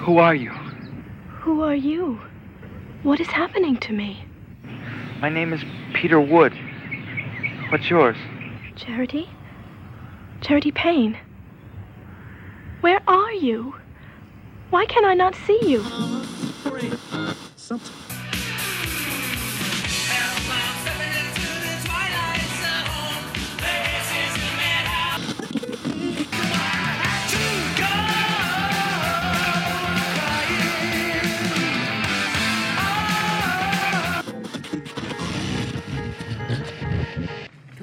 Who are you? Who are you? What is happening to me? My name is Peter Wood. What's yours? Charity? Charity Payne. Where are you? Why can I not see you? Something.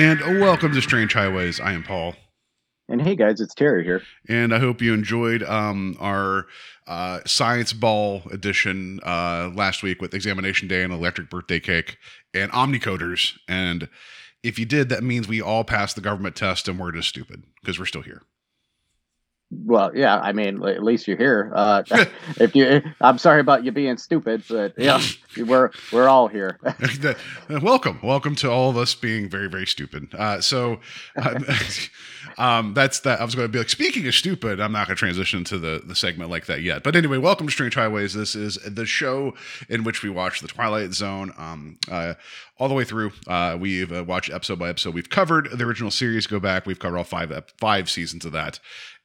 And welcome to Strange Highways. I am Paul, And hey guys, it's Terry here. and I hope you enjoyed um, our uh, Science Ball edition uh, last week with Examination Day and Electric Birthday Cake and Omnicoders. And if you did, that means we all passed the government test and we're just stupid because we're still here. Well, yeah, I mean, at least you're here. Uh, if you, I'm sorry about you being stupid, but yeah, we're we're all here. Welcome, welcome to all of us being very, very stupid. Uh, so, um, um, that's that. I was going to be like, speaking of stupid, I'm not going to transition to the the segment like that yet. But anyway, welcome to Strange Highways. This is the show in which we watch the Twilight Zone. Um, uh, all the way through. Uh, we've uh, watched episode by episode. We've covered the original series. Go back. We've covered all five ep- five seasons of that.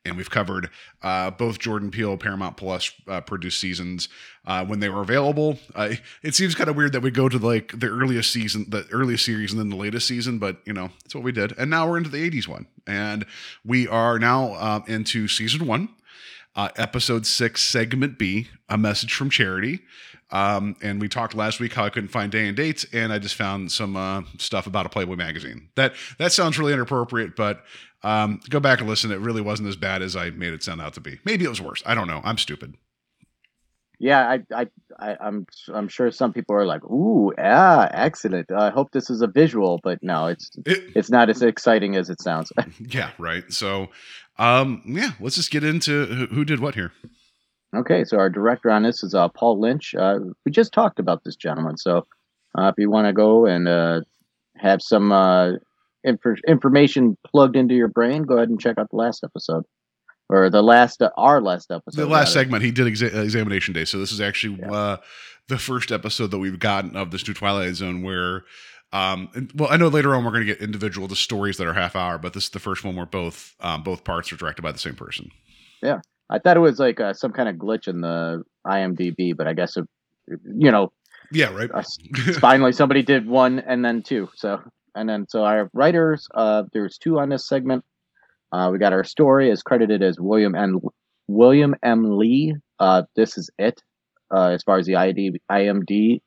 And we've covered uh, both Jordan Peele, Paramount Plus uh, produced seasons uh, when they were available. Uh, it seems kind of weird that we go to like the earliest season, the earliest series, and then the latest season, but you know that's what we did. And now we're into the '80s one, and we are now um, into season one, uh, episode six, segment B, a message from charity. Um, and we talked last week how I couldn't find day and dates, and I just found some uh, stuff about a Playboy magazine. That that sounds really inappropriate, but um, go back and listen. It really wasn't as bad as I made it sound out to be. Maybe it was worse. I don't know. I'm stupid. Yeah, I, I, I, I'm, I'm sure some people are like, "Ooh, yeah, excellent." I hope this is a visual, but no, it's It, it's not as exciting as it sounds. yeah, right. So, um, yeah, let's just get into who, who did what here. okay, so our director on this is uh, Paul Lynch. Uh, we just talked about this gentleman, so uh, if you want to go and uh, have some uh, inf- information plugged into your brain, go ahead and check out the last episode or the last uh, our last episode. the last segment he did exa- examination day so this is actually Yeah. uh the first episode that we've gotten of this new twilight zone where um and- well i know later on we're going to get individual the stories that are half hour but this is the first one where both um both parts are directed by the same person Yeah, I thought it was like uh, some kind of glitch in the IMDb, but I guess it, you know, yeah right uh, finally somebody did one and then two. So and then so our writers, uh, there's two on this segment. Uh, we got our story is credited as William M. William M. Lee. Uh, this is it. Uh, as far as the IMD, IMD,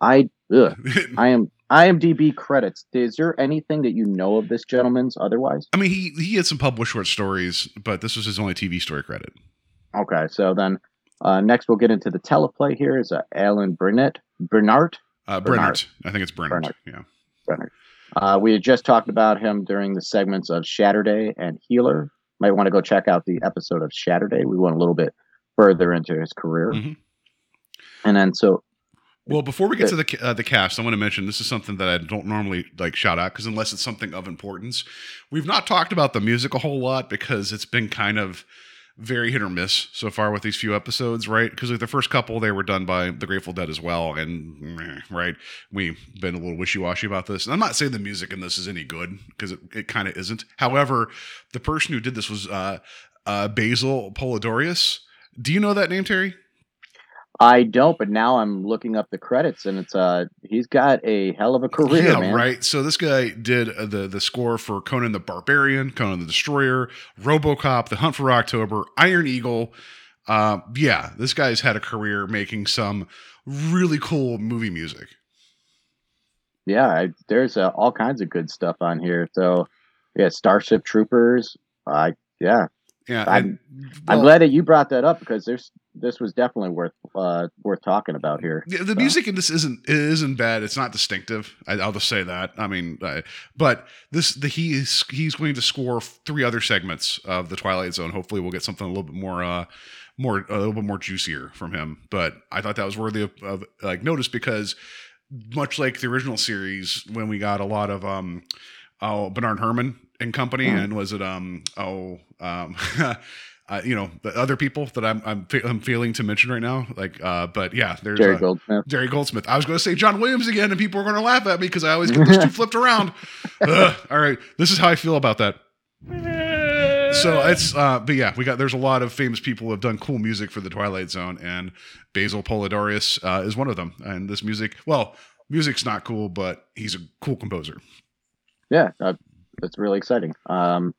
I, ugh, I am IMDb credits. Is there anything that you know of this gentleman's otherwise? i mean he he had some published short stories but this was his only tv story credit Okay, so then uh, next we'll get into the teleplay. Here is uh, Alan Burnett. Bernard. uh Bernard. Brennert. i think it's Brennert. Bernard. yeah Bernard. Uh, we had just talked about him during the segments of Shatterday and Healer. Might want to go check out the episode of Shatterday. We went a little bit further into his career, Mhm. and then so Well, before we get to the uh, the cast, I want to mention this is something that I don't normally like shout out because unless it's something of importance, we've not talked about the music a whole lot because it's been kind of very hit or miss so far with these few episodes, right? Because like the first couple they were done by the Grateful Dead as well, and right, we've been a little wishy washy about this. And I'm not saying the music in this is any good because it, it kind of isn't. However, the person who did this was uh, uh, Basil Poledouris. Do you know that name, Terry? I don't. But now I'm looking up the credits, and it's uh he's got a hell of a career, yeah, man. right. So this guy did uh, the the score for Conan the Barbarian, Conan the Destroyer, RoboCop, The Hunt for October, Iron Eagle. Uh, yeah, this guy's had a career making some really cool movie music. Yeah, I, there's uh, all kinds of good stuff on here. So, yeah, Starship Troopers. I Yeah, Yeah, I'm- and- I'm glad that you brought that up because there's this was definitely worth uh, worth talking about here. Yeah, the So- music in this isn't isn't bad. It's not distinctive. I, I'll just say that. I mean, I, but this the he is he's going to score three other segments of the Twilight Zone. Hopefully, we'll get something a little bit more uh more a little bit more juicier from him. But I thought that was worthy of, of like notice because much like the original series, when we got a lot of um oh Bernard Herrmann and company, Mhm. and was it um oh um. Uh, you know the other people that I'm I'm, fe- I'm failing to mention right now, like uh, but yeah, there's Jerry uh, Goldsmith. Jerry Goldsmith. I was going to say John Williams again, and people are going to laugh at me because I always get those two flipped around. Ugh. all right, this is how I feel about that. So it's, uh, but yeah, we got. There's a lot of famous people who have done cool music for the Twilight Zone, and Basil Poledouris uh, is one of them. And this music, well, music's not cool, but he's a cool composer. Yeah, uh, that's really exciting. Um,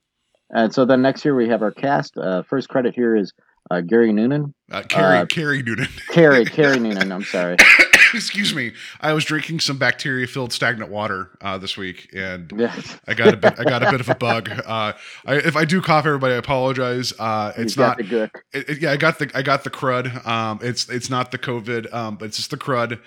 and so then next year we have our cast. Uh, first credit here is uh, Gary Noonan. Uh, Kerry, Uh, Kerry Noonan. Kerry, Kerry Noonan. I'm sorry. Excuse me. I was drinking some bacteria-filled stagnant water uh, this week, and Yeah, I got a bit. I got a bit of a bug. Uh, I, if I do cough, everybody, I apologize. Uh, it's you not. It, it- yeah, I got the. I got the crud. Um, it's it's not the COVID. Um, but it's just the crud,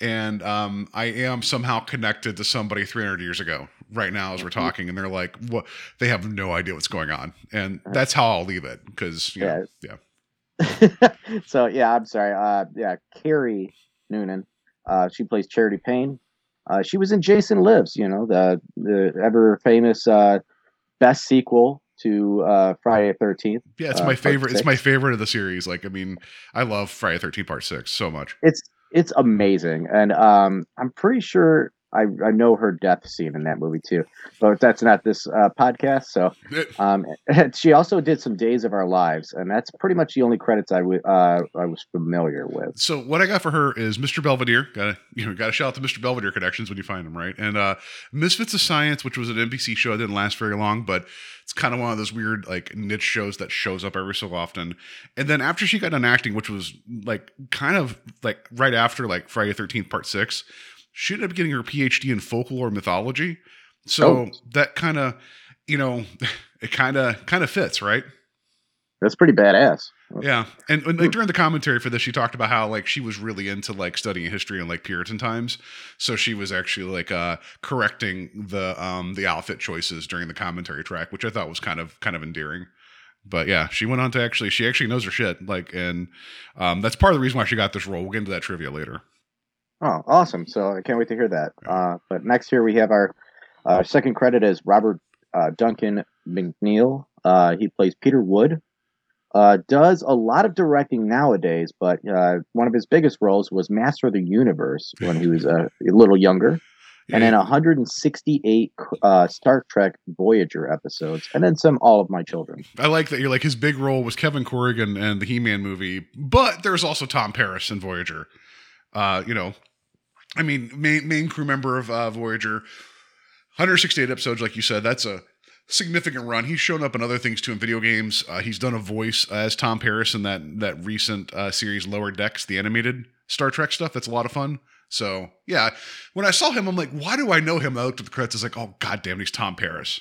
and um, I am somehow connected to somebody 300 years ago. Right now, as we're Mm-hmm. talking, and they're like, "What?" They have no idea what's going on, and that's how I'll leave it because yeah, yeah. so yeah, I'm sorry. Uh, yeah, Kerry Noonan. Uh, she plays Charity Payne. Uh, she was in Jason Lives. You know the the ever famous uh, best sequel to uh, Friday the Thirteenth. Yeah, it's Uh, my favorite. It's my favorite of the series. Like, I mean, I love Friday Thirteen Part Six so much. It's it's amazing, and um, I'm pretty sure I, I know her death scene in that movie too, but that's not this uh, podcast. So um, she also did some Days of Our Lives, and that's pretty much the only credits I w- uh, I was familiar with. So what I got for her is Mr. Belvedere. Got to you know got to shout out to Mr. Belvedere connections when you find them, right? And uh, Misfits of Science, which was an NBC show, that didn't last very long, but it's kind of one of those weird like niche shows that shows up every so often. And then after she got done acting, which was like kind of like right after like Friday Thirteenth Part Six, she ended up getting her PhD in folklore mythology. So Oh. that kind of you know it kind of kind of fits, right? That's pretty badass. Yeah, and, and like during the commentary for this, she talked about how like she was really into like studying history and like Puritan times, so she was actually like uh correcting the um the outfit choices during the commentary track, which I thought was kind of kind of endearing. But yeah, she went on to actually she actually knows her shit, like, and um that's part of the reason why she got this role. We'll get into that trivia later. Oh, awesome! So I can't wait to hear that. Uh, but next here we have our uh, second credit is Robert uh, Duncan McNeil. Uh, he plays Peter Wood. Uh, does a lot of directing nowadays, but uh, one of his biggest roles was Master of the Universe when he was a little younger, and then 168 uh, Star Trek Voyager episodes, and then some All of My Children. I like that you're like his big role was Kevin Corrigan and the He-Man movie, but there's also Tom Paris in Voyager. Uh, you know, I mean, main main crew member of uh, Voyager, 168 episodes, like you said. That's a significant run. He's shown up in other things too in video games. Uh, he's done a voice as Tom Paris in that that recent uh, series Lower Decks, the animated Star Trek stuff. That's a lot of fun. So yeah, when I saw him, I'm like, why do I know him? I looked at the credits. I was like, oh god damn, he's Tom Paris.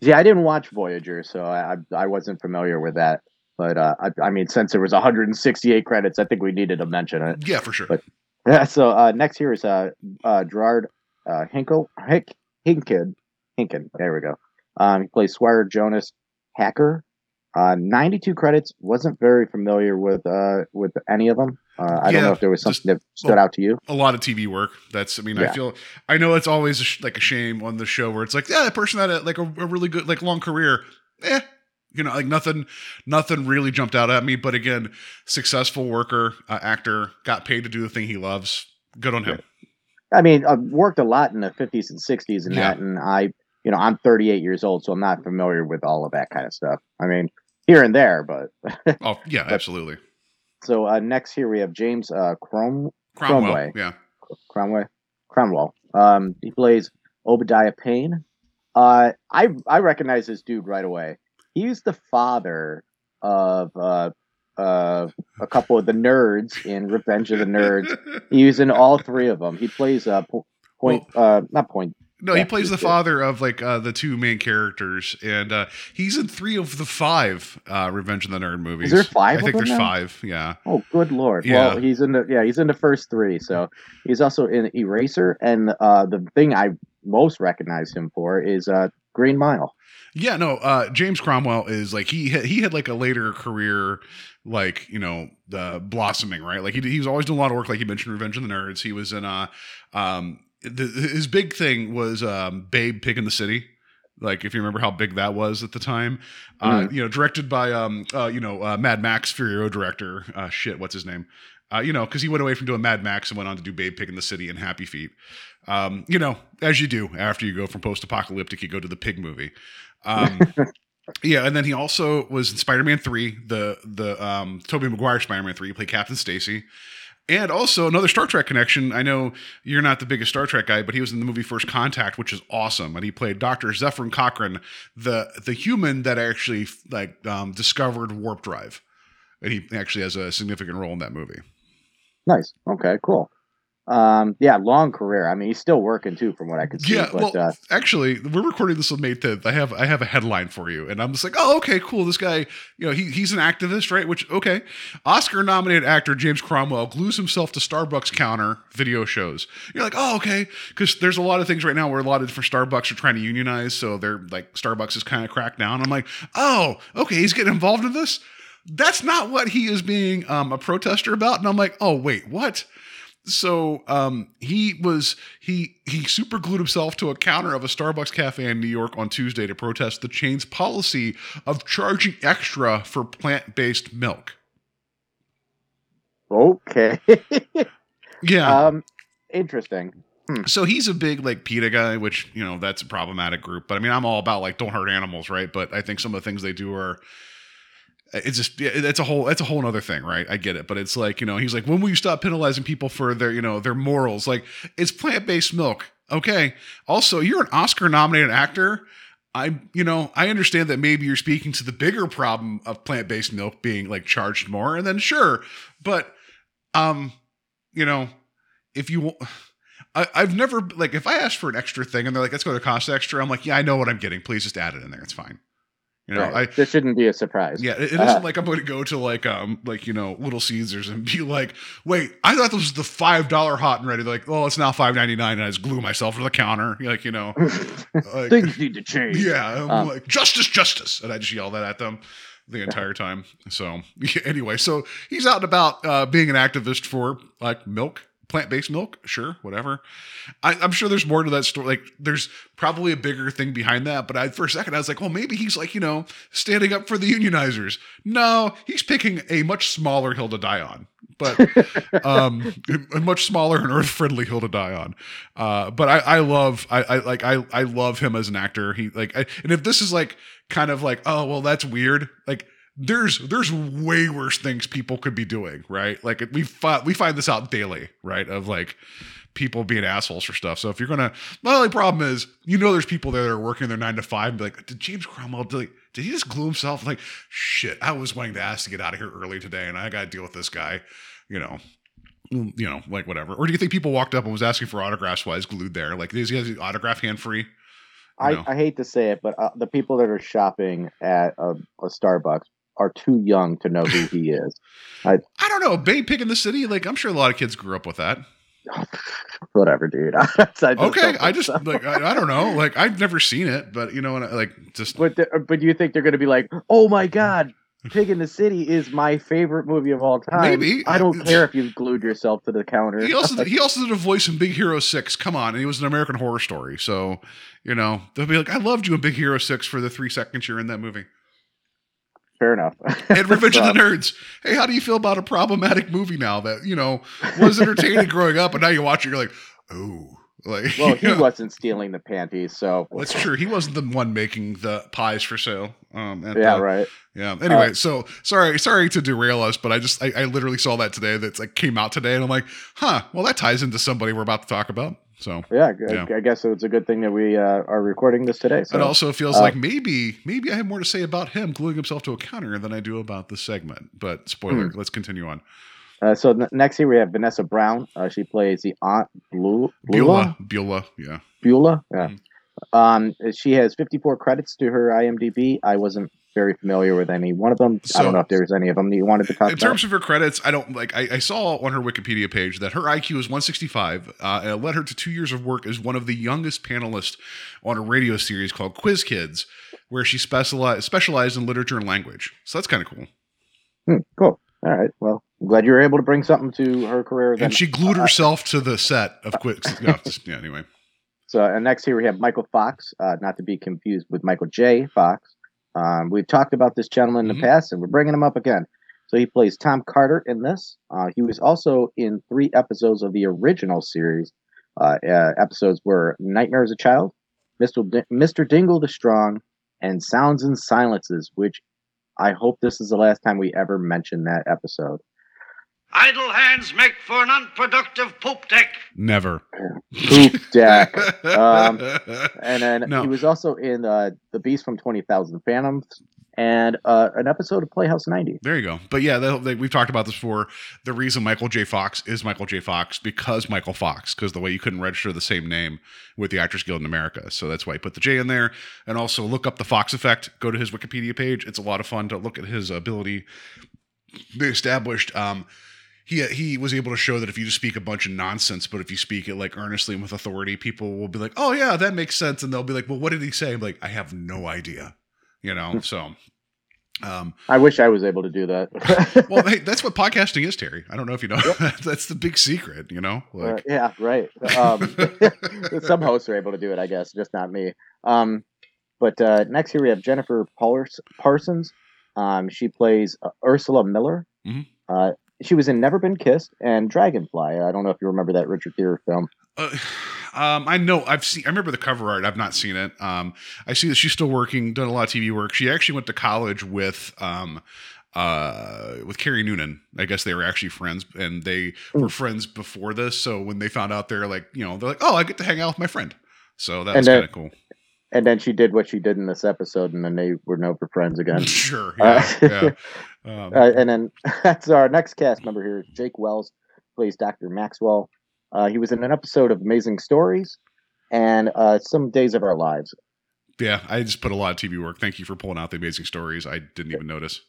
Yeah, I didn't watch Voyager, so I, I wasn't familiar with that. But uh, I, I mean, since there was 168 credits, I think we needed to mention it. Yeah, for sure. But- Yeah. So uh, next here is uh, uh, Gerard uh, Hinkle Hink Hinkin Hinkin. There we go. Um, he plays Squire Jonas Hacker. Uh, 92 credits. Wasn't very familiar with uh, with any of them. Uh, I don't know if there was something that stood well, out to you. a lot of TV work. That's, I mean, I feel, I know it's always a sh- like a shame on the show where it's like, yeah, that person had a, like a, a really good, like long career. Eh, you know, like nothing, nothing really jumped out at me. But again, successful worker, uh, actor, got paid to do the thing he loves. Good on him. I mean, I've worked a lot in the 50s and 60s and Yeah. that, and I, you know, I'm 38 years old, so I'm not familiar with all of that kind of stuff. I mean, here and there, but Oh yeah, absolutely. so uh, next here we have James uh, Crom Cromwell. Cromway. Yeah. Cromwell. Cromwell. Um, he plays Obadiah Payne. Uh, I I recognize this dude right away. He's the father of uh, uh, a couple of the nerds in Revenge of the Nerds. He's in all three of them. He plays uh, po- point, uh, not point. No, he plays the good. father of like uh, the two main characters, and uh, he's in three of the five uh, Revenge of the Nerd movies. there five I think there's now? five. Yeah. Oh, good lord! Yeah. Well, he's in the yeah, he's in the first three. So he's also in Eraser, and uh, the thing I most recognize him for is uh, Green Mile. Yeah, no. Uh, James Cromwell is like he had, he had like a later career, like you know, uh, blossoming right. Like he he was always doing a lot of work. Like he mentioned, Revenge of the Nerds. He was in uh, um, the, his big thing was um, Babe Pig in the City. Like if you remember how big that was at the time, uh, you know, directed by um, uh, you know, uh, Mad Max Fury Road director. Uh, shit, what's his name? Uh, you know, because he went away from doing Mad Max and went on to do Babe Pig in the City and Happy Feet. Um, you know, as you do after you go from post-apocalyptic, you go to the pig movie. Um, yeah, and then he also was in Spider-Man Three, the the um, Tobey Maguire Spider-Man Three. He played Captain Stacy, and also another Star Trek connection. I know you're not the biggest Star Trek guy, but he was in the movie First Contact, which is awesome, and he played Doctor Zefram Cochrane, the the human that actually like um, discovered warp drive, and he actually has a significant role in that movie. Nice. Okay. Cool. Um, yeah, long career. I mean, he's still working too, from what I could see. Yeah, but, well, uh, actually, we're recording this on May 10th. I have I have a headline for you, and I'm just like, oh, okay, cool. This guy, you know, he, he's an activist, right? Which, okay, Oscar-nominated actor James Cromwell glues himself to Starbucks counter video shows. You're like, oh, okay, because there's a lot of things right now where a lot of different Starbucks are trying to unionize, so they're like Starbucks is kind of cracked down. I'm like, oh, okay, he's getting involved in this. That's not what he is being um, a protester about, and I'm like, oh, wait, what? So um, he was he he super glued himself to a counter of a Starbucks cafe in New York on Tuesday to protest the chain's policy of charging extra for plant-based milk. okay. Yeah. um, interesting. so he's a big like PETA guy, which you know that's a problematic group. But I mean, I'm all about like don't hurt animals, right? But I think some of the things they do are. It's just yeah, it's a whole it's a whole other thing, right? I get it, but it's like you know he's like when will you stop penalizing people for their you know their morals? Like it's plant based milk, okay. Also, you're an Oscar nominated actor. I you know I understand that maybe you're speaking to the bigger problem of plant based milk being like charged more, and then sure, but um, you know if you I, I've never like if I ask for an extra thing and they're like, "Let's go to cost extra," I'm like, "Yeah, I know what I'm getting. Please just add it in there. It's fine." You know, Right. I this shouldn't be a surprise. yeah, it, it Uh, isn't like I'm going to go to like um like you know Little Caesars and be like, "Wait, I thought this was the five dollar hot and ready." They're like, "Oh, it's now five ninety nine, and I just glue myself to the counter." Like you know, like, Things need to change. yeah, I'm Um, like justice, justice, and I just yell that at them the entire time. So yeah, anyway, so he's out and about uh, being an activist for like milk, plant based milk, sure, whatever. I, I'm sure there's more to that story. Like there's probably a bigger thing behind that. But I, for a second, I was like, well, maybe he's like you know standing up for the unionizers. No, he's picking a much smaller hill to die on. But um, a much smaller and earth friendly hill to die on. Uh, but I, I love, I, I like, I, I love him as an actor. He like, I, and if this is like kind of like, oh well, that's weird. Like, there's there's way worse things people could be doing, right? Like we find we find this out daily, right? Of like people being assholes for stuff. So if you're gonna, my only problem is, you know, there's people there that are working their nine to five and be like, did James Cromwell did, did he just glue himself? Like, shit, I was wanting to ask to get out of here early today, and I got to deal with this guy, you know. Mm, You know, like whatever. Or do you think people walked up and was asking for autographs while he's glued there? Like, does he the autograph hand free? I, No. I hate to say it, but uh, the people that are shopping at a, a Starbucks are too young to know who he is. I I don't know. Babe Pig in the City. Like, I'm sure a lot of kids grew up with that. Whatever, dude. I just Okay, I just so. like I, I don't know. Like I've never seen it, but you know, and I, like just But the, but you think they're going to be like, oh my god, Pig in the City is my favorite movie of all time. Maybe. I don't care if you've glued yourself to the counter. he also he also did a voice in Big Hero Six. Come on, and he was an American Horror Story. So you know they'll be like, I loved you in Big Hero Six for the three seconds you're in that movie. Fair enough. And Revenge of the Nerds. Hey, how do you feel about a problematic movie now that you know was entertaining growing up, and now you watch it, you're like, oh, like Well, he know, wasn't stealing the panties, so That's true. He wasn't the one making the pies for sale. Um, at yeah, the- right. Yeah. Anyway, Uh, so sorry, sorry to derail us, but I just I, I literally saw that today. That's like came out today, and I'm like, huh. Well, that ties into somebody we're about to talk about. So Yeah, Yeah. I, guess it's a good thing that we uh, are recording this today. So it also feels uh, like maybe maybe I have more to say about him gluing himself to a counter than I do about the segment. But spoiler, Hmm. let's continue on. Uh, so n- next here we have Vanessa Brown. Uh, she plays the aunt Blue Beulah. Beulah. Yeah. Beulah. Yeah. Mhm. Um, she has 54 credits to her IMDb. I wasn't very familiar with any one of them. I don't know if there's any of them that you wanted to talk about In about. terms of her credits, I don't like. I, I saw on her Wikipedia page that her IQ is 165. Uh, and it led her to two years of work as one of the youngest panelists on a radio series called Quiz Kids, where she specialized specialized in literature and language. So that's kind of cool. Hmm, cool. All right. Well, I'm glad you were able to bring something to her career. Then. And she glued Uh, herself to the set of Quiz. no, yeah. Anyway, So, and next here we have Michael Fox, uh, not to be confused with Michael J. Fox. Um, we've talked about this gentleman in Mhm. the past, and we're bringing him up again. So he plays Tom Carter in this. Uh, he was also in three episodes of the original series. Uh, uh, episodes were Nightmare as a Child, Mr. D- Mr. Dingle the Strong, and Sounds and Silences, which I hope this is the last time we ever mention that episode. Idle hands make for an unproductive poop deck. never. Poop deck. Um, And then No. he was also in uh, The Beast from 20,000 Fathoms and uh, an episode of Playhouse 90. There you go. But yeah, they, they, we've talked about this before. The reason Michael J. Fox is Michael J. Fox because Michael Fox, because the way you couldn't register the same name with the Actors Guild in America. So that's why he put the J in there. And also look up the Fox effect. Go to his Wikipedia page. It's a lot of fun to look at his ability. They established um, he he was able to show that if you just speak a bunch of nonsense, but if you speak it like earnestly and with authority, people will be like, "Oh yeah, that makes sense," and they'll be like, "Well, what did he say?" I'm like, "I have no idea," you know. so, um, I wish I was able to do that. well, hey, that's what podcasting is, Terry. I don't know if you know. that's the big secret, you know. Uh, yeah, right. Um, some hosts are able to do it, I guess, just not me. Um, but uh, next here we have Jennifer Pars- Parsons. Um, she plays uh, Ursula Miller. Mhm. Uh, she was in Never Been Kissed and Dragonfly. I don't know if you remember that Richard Gere film. uh, um, I know I've seen. I remember the cover art. I've not seen it. Um, I see that she's still working, done a lot of TV work. She actually went to college with um, uh, with Kerry Noonan. I guess they were actually friends, and they were friends before this. So when they found out, they're like, you know, they're like, oh, I get to hang out with my friend. So that And was kind of cool. And then she did what she did in this episode, and then they were never friends again. sure. Uh, Yeah. yeah. Um, Uh, and then that's our next cast member here. Jake Wells plays Dr. Maxwell. Uh, he was in an episode of Amazing Stories and uh, some Days of Our Lives. yeah. I just put a lot of TV work. Thank you for pulling out the amazing stories. I didn't even notice.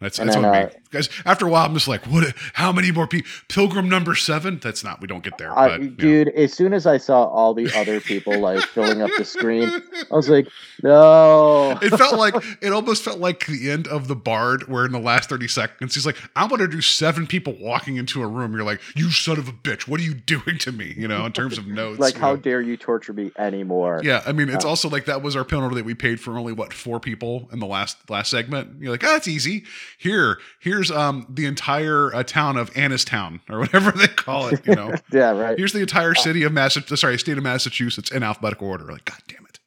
That's And that's then, on uh, me, guys. After a while, I'm just like, what? How many more people? Pilgrim number seven? That's not. We don't get there. I, but, you know. dude, as soon as I saw all the other people like filling up the screen, I was like, no. it felt like it almost felt like the end of the Bard, where in the last thirty seconds he's like, "I'm to do seven people walking into a room." You're like, "You son of a bitch! What are you doing to me?" You know, in terms of notes. like, how know. dare you torture me anymore? Yeah, I mean, it's Uh, also like that was our penalty that we paid for only what four people in the last last segment. You're like, ah, it's easy. Here, here's um the entire uh, town of Annistown or whatever they call it. You know, Yeah, right. here's the entire city of Massachusetts. Sorry, state of Massachusetts in alphabetical order. Like, god damn it.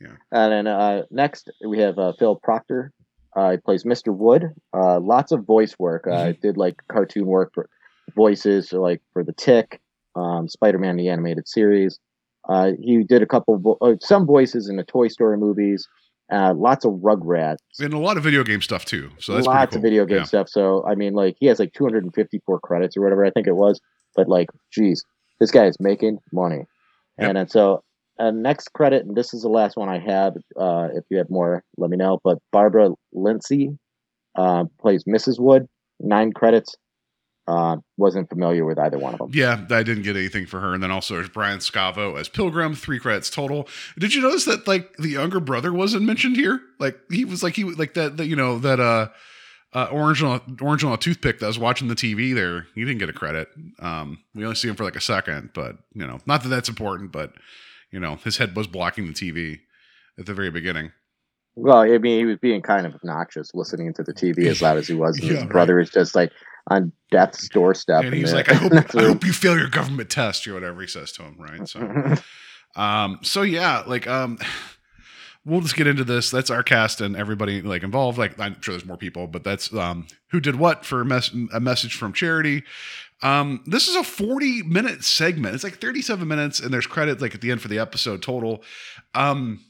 Yeah. And then uh, next we have uh, Phil Proctor. Uh, he plays Mr. Wood. Uh, lots of voice work. Uh, Mm-hmm. Did like cartoon work for voices, so, like for the Tick, um, Spider-Man the animated series. Uh, he did a couple, vo- uh, some voices in the Toy Story movies. Uh, lots of Rugrats. And a lot of video game stuff too. So that's lots pretty of video game Yeah. stuff. So I mean, like he has like 254 credits or whatever I think it was. But like, geez, this guy is making money. Yep. And then so uh, next credit, and this is the last one I have. Uh, if you have more, let me know. But Barbara Lindsay uh, plays Mrs. Wood. Nine credits. Uh, wasn't familiar with either one of them. Yeah, I didn't get anything for her. And then also there's Brian Scavo as Pilgrim, three credits total. Did you notice that like the younger brother wasn't mentioned here? Like he was like he like that, that you know that uh uh orange on a, orange on a toothpick that was watching the TV there. He didn't get a credit. Um, we only see him for like a second, but you know, not that that's important, but you know, his head was blocking the TV at the very beginning. Well, I mean, he was being kind of obnoxious, listening to the TV as loud as he was, and Yeah, his right. brother is just like on death's doorstep. and he's like, I hope, I hope you fail your government test or whatever he says to him, right? So Um, so yeah, like um we'll just get into this. That's our cast and everybody like involved. Like I'm sure there's more people, but that's um who did what for a, mes- a message from charity. Um, this is a 40 minute segment. It's like 37 minutes, and there's credit like at the end for the episode total. Um,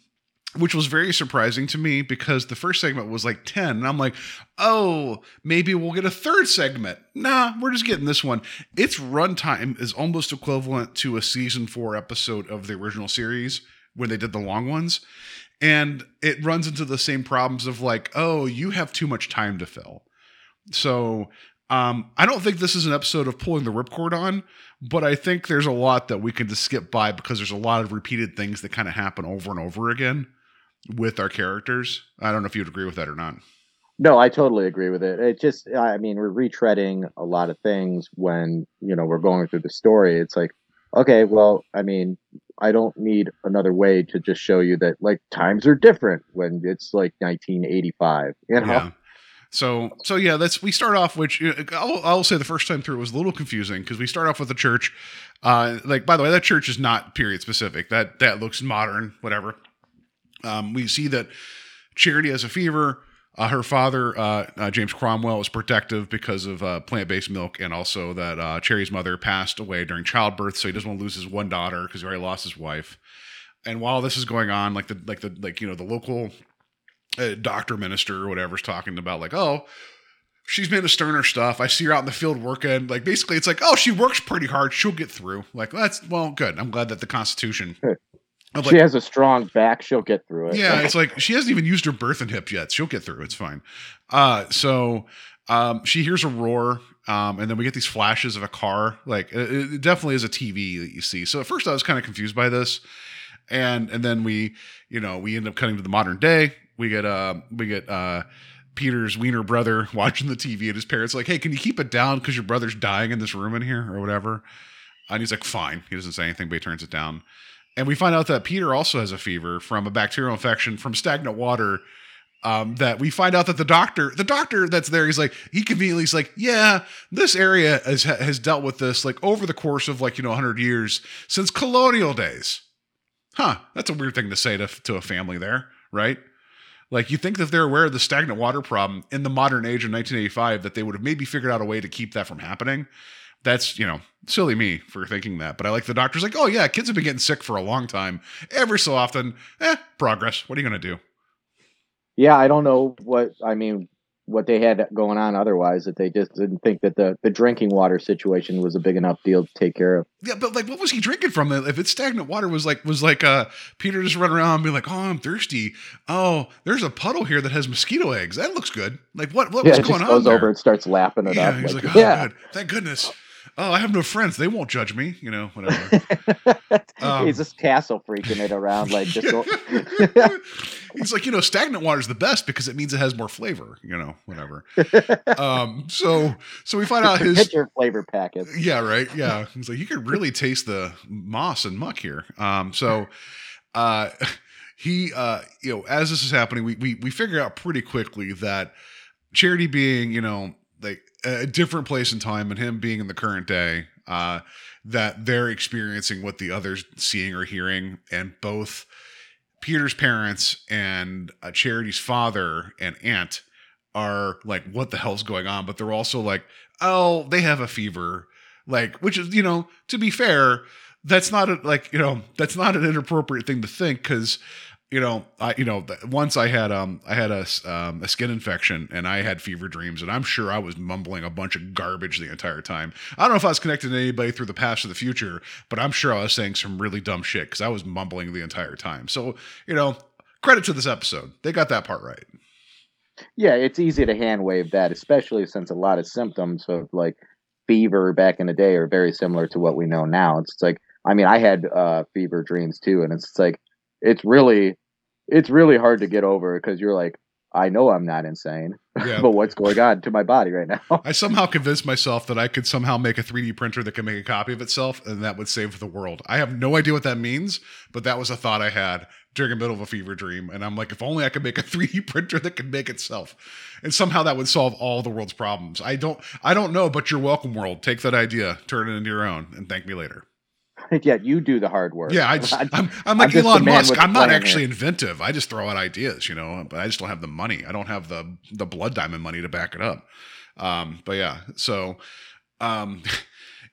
which was very surprising to me because the first segment was like 10 and i'm like oh maybe we'll get a third segment. Nah we're just getting this one. Its runtime is almost equivalent to a season four episode of the original series when they did the long ones and it runs into the same problems of like oh you have too much time to fill. So um, I don't think this is an episode of pulling the ripcord on, but I think there's a lot that we can just skip by because there's a lot of repeated things that kind of happen over and over again with our characters. I don't know if you'd agree with that or not. No, I totally agree with it. It just, I mean, we're retreading a lot of things when, you know, we're going through the story. It's like, okay, well, I mean, I don't need another way to just show you that like times are different when it's like 1985, you know? Yeah. So, so yeah, that's we start off. Which I'll, I'll say the first time through it was a little confusing because we start off with the church. Uh, like by the way, that church is not period specific. That that looks modern, whatever. Um, we see that Charity has a fever. Uh, her father, uh, uh, James Cromwell, is protective because of uh, plant-based milk, and also that uh, Cherry's mother passed away during childbirth, so he doesn't want to lose his one daughter because he already lost his wife. And while this is going on, like the like the like you know the local uh, doctor minister or whatever is talking about like oh she's been to sterner stuff. I see her out in the field working. Like basically it's like oh she works pretty hard. She'll get through. Like that's well good. I'm glad that the constitution she like, has a strong back. She'll get through it. yeah it's like she hasn't even used her birth and hip yet she'll get through it's fine uh so um she hears a roar um, and then we get these flashes of a car. Like it, it definitely is a TV that you see. So at first I was kind of confused by this, and and then we, you know, we end up cutting to the modern day. We get uh we get uh Peter's wiener brother watching the TV, and his parents are like, "Hey, can you keep it down because your brother's dying in this room in here or whatever?" And he's like, "Fine." He doesn't say anything, but he turns it down. And we find out that Peter also has a fever from a bacterial infection from stagnant water. Um, that we find out that the doctor, the doctor that's there, he's like, he conveniently is like, yeah, this area has has dealt with this like over the course of like you know 100 years since colonial days. Huh? That's a weird thing to say to to a family there, right? Like you think that they're aware of the stagnant water problem in the modern age of 1985, that they would have maybe figured out a way to keep that from happening. That's you know silly me for thinking that, but I like the doctor's like, oh yeah, kids have been getting sick for a long time. Every so often, eh, progress. What are you gonna do? Yeah, I don't know what I mean. What they had going on otherwise, that they just didn't think that the the drinking water situation was a big enough deal to take care of. Yeah, but like, what was he drinking from? If it's stagnant water, was like was like uh Peter just run around and being like, oh, I'm thirsty. Oh, there's a puddle here that has mosquito eggs. That looks good. Like, what what yeah, was going just on? goes there? over and starts lapping it yeah, up. he's like, like, oh, yeah, good. Thank goodness. Oh, I have no friends. They won't judge me. You know, whatever. Um, he's just castle freaking it around like just. He's like, you know, stagnant water is the best because it means it has more flavor. You know, whatever. um, so so we find out his Get your flavor packets. yeah, right. Yeah. He's like, you could really taste the moss and muck here. Um, so uh he uh you know, as this is happening, we we we figure out pretty quickly that charity being, you know, a different place in time and him being in the current day, uh, that they're experiencing what the others seeing or hearing, and both Peter's parents and uh, Charity's father and aunt are like, what the hell's going on? But they're also like, oh, they have a fever. Like, which is, you know, to be fair, that's not a, like, you know, that's not an inappropriate thing to think because, you know, I, you know, once I had, um, I had a, um, a skin infection and I had fever dreams and I'm sure I was mumbling a bunch of garbage the entire time. I don't know if I was connected to anybody through the past or the future, but I'm sure I was saying some really dumb shit because I was mumbling the entire time. So, you know, credit to this episode. They got that part right. Yeah, it's easy to hand wave that, especially since a lot of symptoms of like fever back in the day are very similar to what we know now. It's, like, I mean, I had uh, fever dreams too, and it's like, it's really, it's really hard to get over because you're like, I know I'm not insane, Yeah. but what's going on to my body right now? I somehow convinced myself that I could somehow make a 3D printer that could make a copy of itself and that would save the world. I have no idea what that means, but that was a thought I had during the middle of a fever dream. And I'm like, if only I could make a 3D printer that could make itself. And somehow that would solve all the world's problems. I don't I don't know, but you're welcome, world. Take that idea, turn it into your own, and thank me later. yeah, you do the hard work. Yeah, I just I'm, I'm like the Elon Musk. I'm not actually inventive. I just throw out ideas, you know, but I just don't have the money. I don't have the the blood diamond money to back it up. Um, but yeah, so um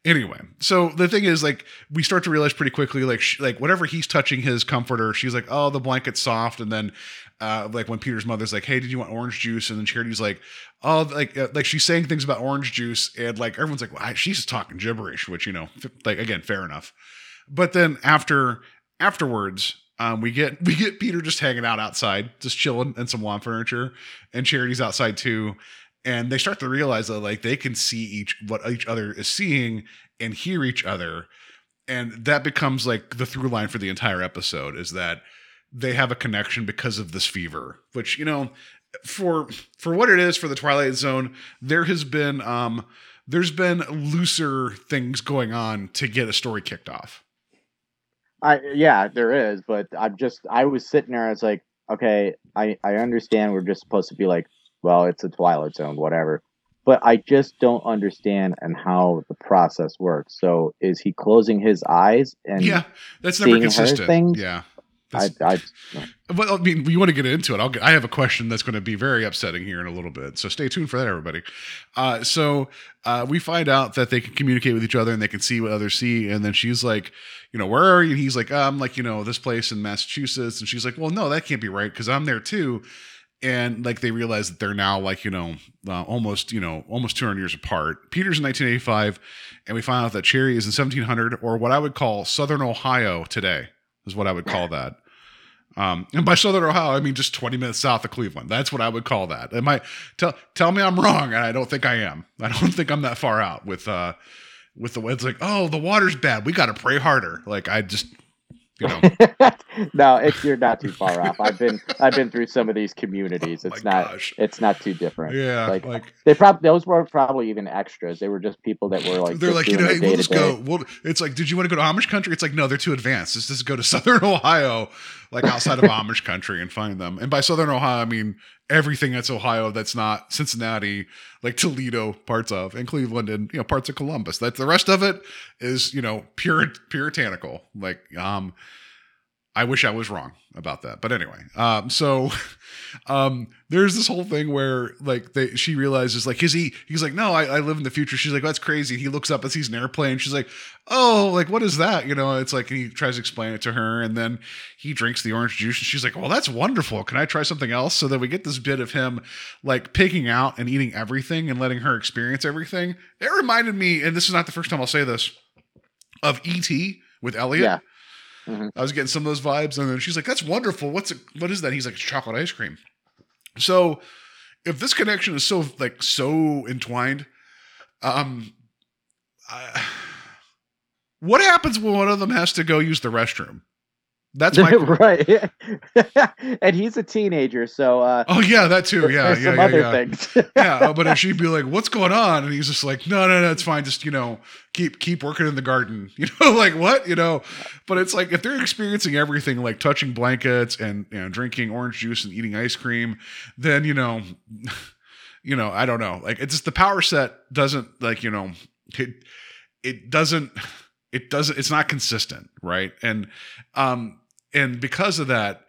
Anyway, so the thing is, like, we start to realize pretty quickly, like, sh- like whatever he's touching his comforter, she's like, "Oh, the blanket's soft," and then, uh, like when Peter's mother's like, "Hey, did you want orange juice?" and then Charity's like, "Oh, like, uh, like she's saying things about orange juice," and like everyone's like, well, "She's just talking gibberish," which you know, like again, fair enough. But then after afterwards, um, we get we get Peter just hanging out outside, just chilling in some lawn furniture, and Charity's outside too. And they start to realize that like they can see each what each other is seeing and hear each other, and that becomes like the through line for the entire episode is that they have a connection because of this fever, which you know, for for what it is for the Twilight Zone, there has been um there's been looser things going on to get a story kicked off. I yeah, there is, but I'm just I was sitting there. I was like, okay, I I understand we're just supposed to be like, well, it's a Twilight Zone, whatever. But I just don't understand and how the process works. So is he closing his eyes and yeah, that's never consistent. Yeah. I, I Well, I mean, we want to get into it. I'll get, I have a question that's going to be very upsetting here in a little bit. So stay tuned for that, everybody. Uh, so uh, we find out that they can communicate with each other and they can see what others see. And then she's like, you know, where are you? And he's like, I'm like, you know, this place in Massachusetts. And she's like, well, no, that can't be right because I'm there too. And like they realize that they're now like, you know, uh, almost, you know, almost 200 years apart. Peter's in 1985. And we find out that Cherry is in 1700 or what I would call Southern Ohio today is what I would call that. Um, and by Southern Ohio, I mean just 20 minutes south of Cleveland. That's what I would call that. Am I tell tell me I'm wrong, and I don't think I am. I don't think I'm that far out with uh with the it's like, oh, the water's bad. We gotta pray harder. Like I just you know no, it's you're not too far off. I've been I've been through some of these communities. Oh It's my not gosh. it's not too different. Yeah, like, like- they probably those were probably even extras. They were just people that were like they're like, you know, hey, we'll just go. We'll, it's like, did you want to go to Amish country? It's like, no, they're too advanced. Let's just go to Southern Ohio, like outside of Amish country, and find them. And by Southern Ohio, I mean everything that's Ohio that's not Cincinnati, like Toledo, parts of, and Cleveland, and you know parts of Columbus. That's the rest of it is you know pure puritanical. Like, um, I wish I was wrong about that. But anyway, um, so um, there's this whole thing where like they she realizes like is he he's like no I, I live in the future. She's like that's crazy. He looks up and sees an airplane. She's like oh like what is that? You know it's like and he tries to explain it to her and then he drinks the orange juice and she's like well that's wonderful. Can I try something else? So that we get this bit of him like picking out and eating everything and letting her experience everything. It reminded me, and this is not the first time I'll say this, of E.T. with Elliott. Yeah. Mhm. I was getting some of those vibes, and then she's like, "That's wonderful. What's it? What is that?" He's like, "It's chocolate ice cream." So, if this connection is so like so entwined, um, I, what happens when one of them has to go use the restroom? That's my. right. and he's a teenager, so uh oh yeah, that too. Yeah, yeah, some yeah, other yeah. things. yeah, but if she'd be like, "What's going on?" and he's just like, "No, no, no, it's fine. Just you know, keep keep working in the garden." You know, like what? You know, but it's like if they're experiencing everything, like touching blankets and you know, drinking orange juice and eating ice cream, then you know, you know, I don't know. Like it's just the power set doesn't like you know, it it doesn't it doesn't it's not consistent, right? And um and because of that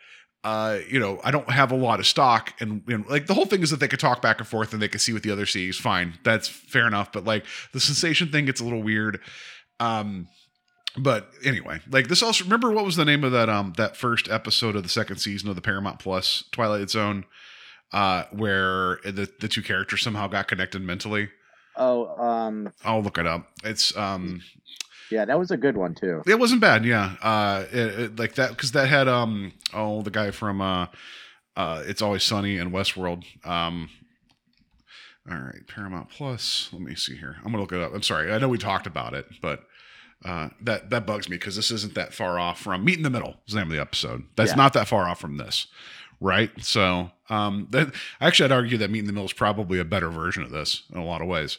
uh, you know, I don't have a lot of stock, and, and like the whole thing is that they could talk back and forth and they could see what the other sees. Fine, that's fair enough. But like the sensation thing gets a little weird. Um, but anyway, like this also remember what was the name of that um that first episode of the second season of the Paramount Plus Twilight Zone, uh, where the the two characters somehow got connected mentally. oh, um I'll look it up. It's um yeah, that was a good one too. It wasn't bad, yeah. Uh, it, it- like that because that had um oh the guy from uh uh It's Always Sunny and Westworld. Um, all right, Paramount Plus. Let me see here. I'm gonna look it up. I'm sorry. I know we talked about it, but uh, that that bugs me because this isn't that far off from Meet in the Middle. Is the name of the episode. That's Yeah. not that far off from this, right? So um, that actually I'd argue that Meet in the Middle is probably a better version of this in a lot of ways.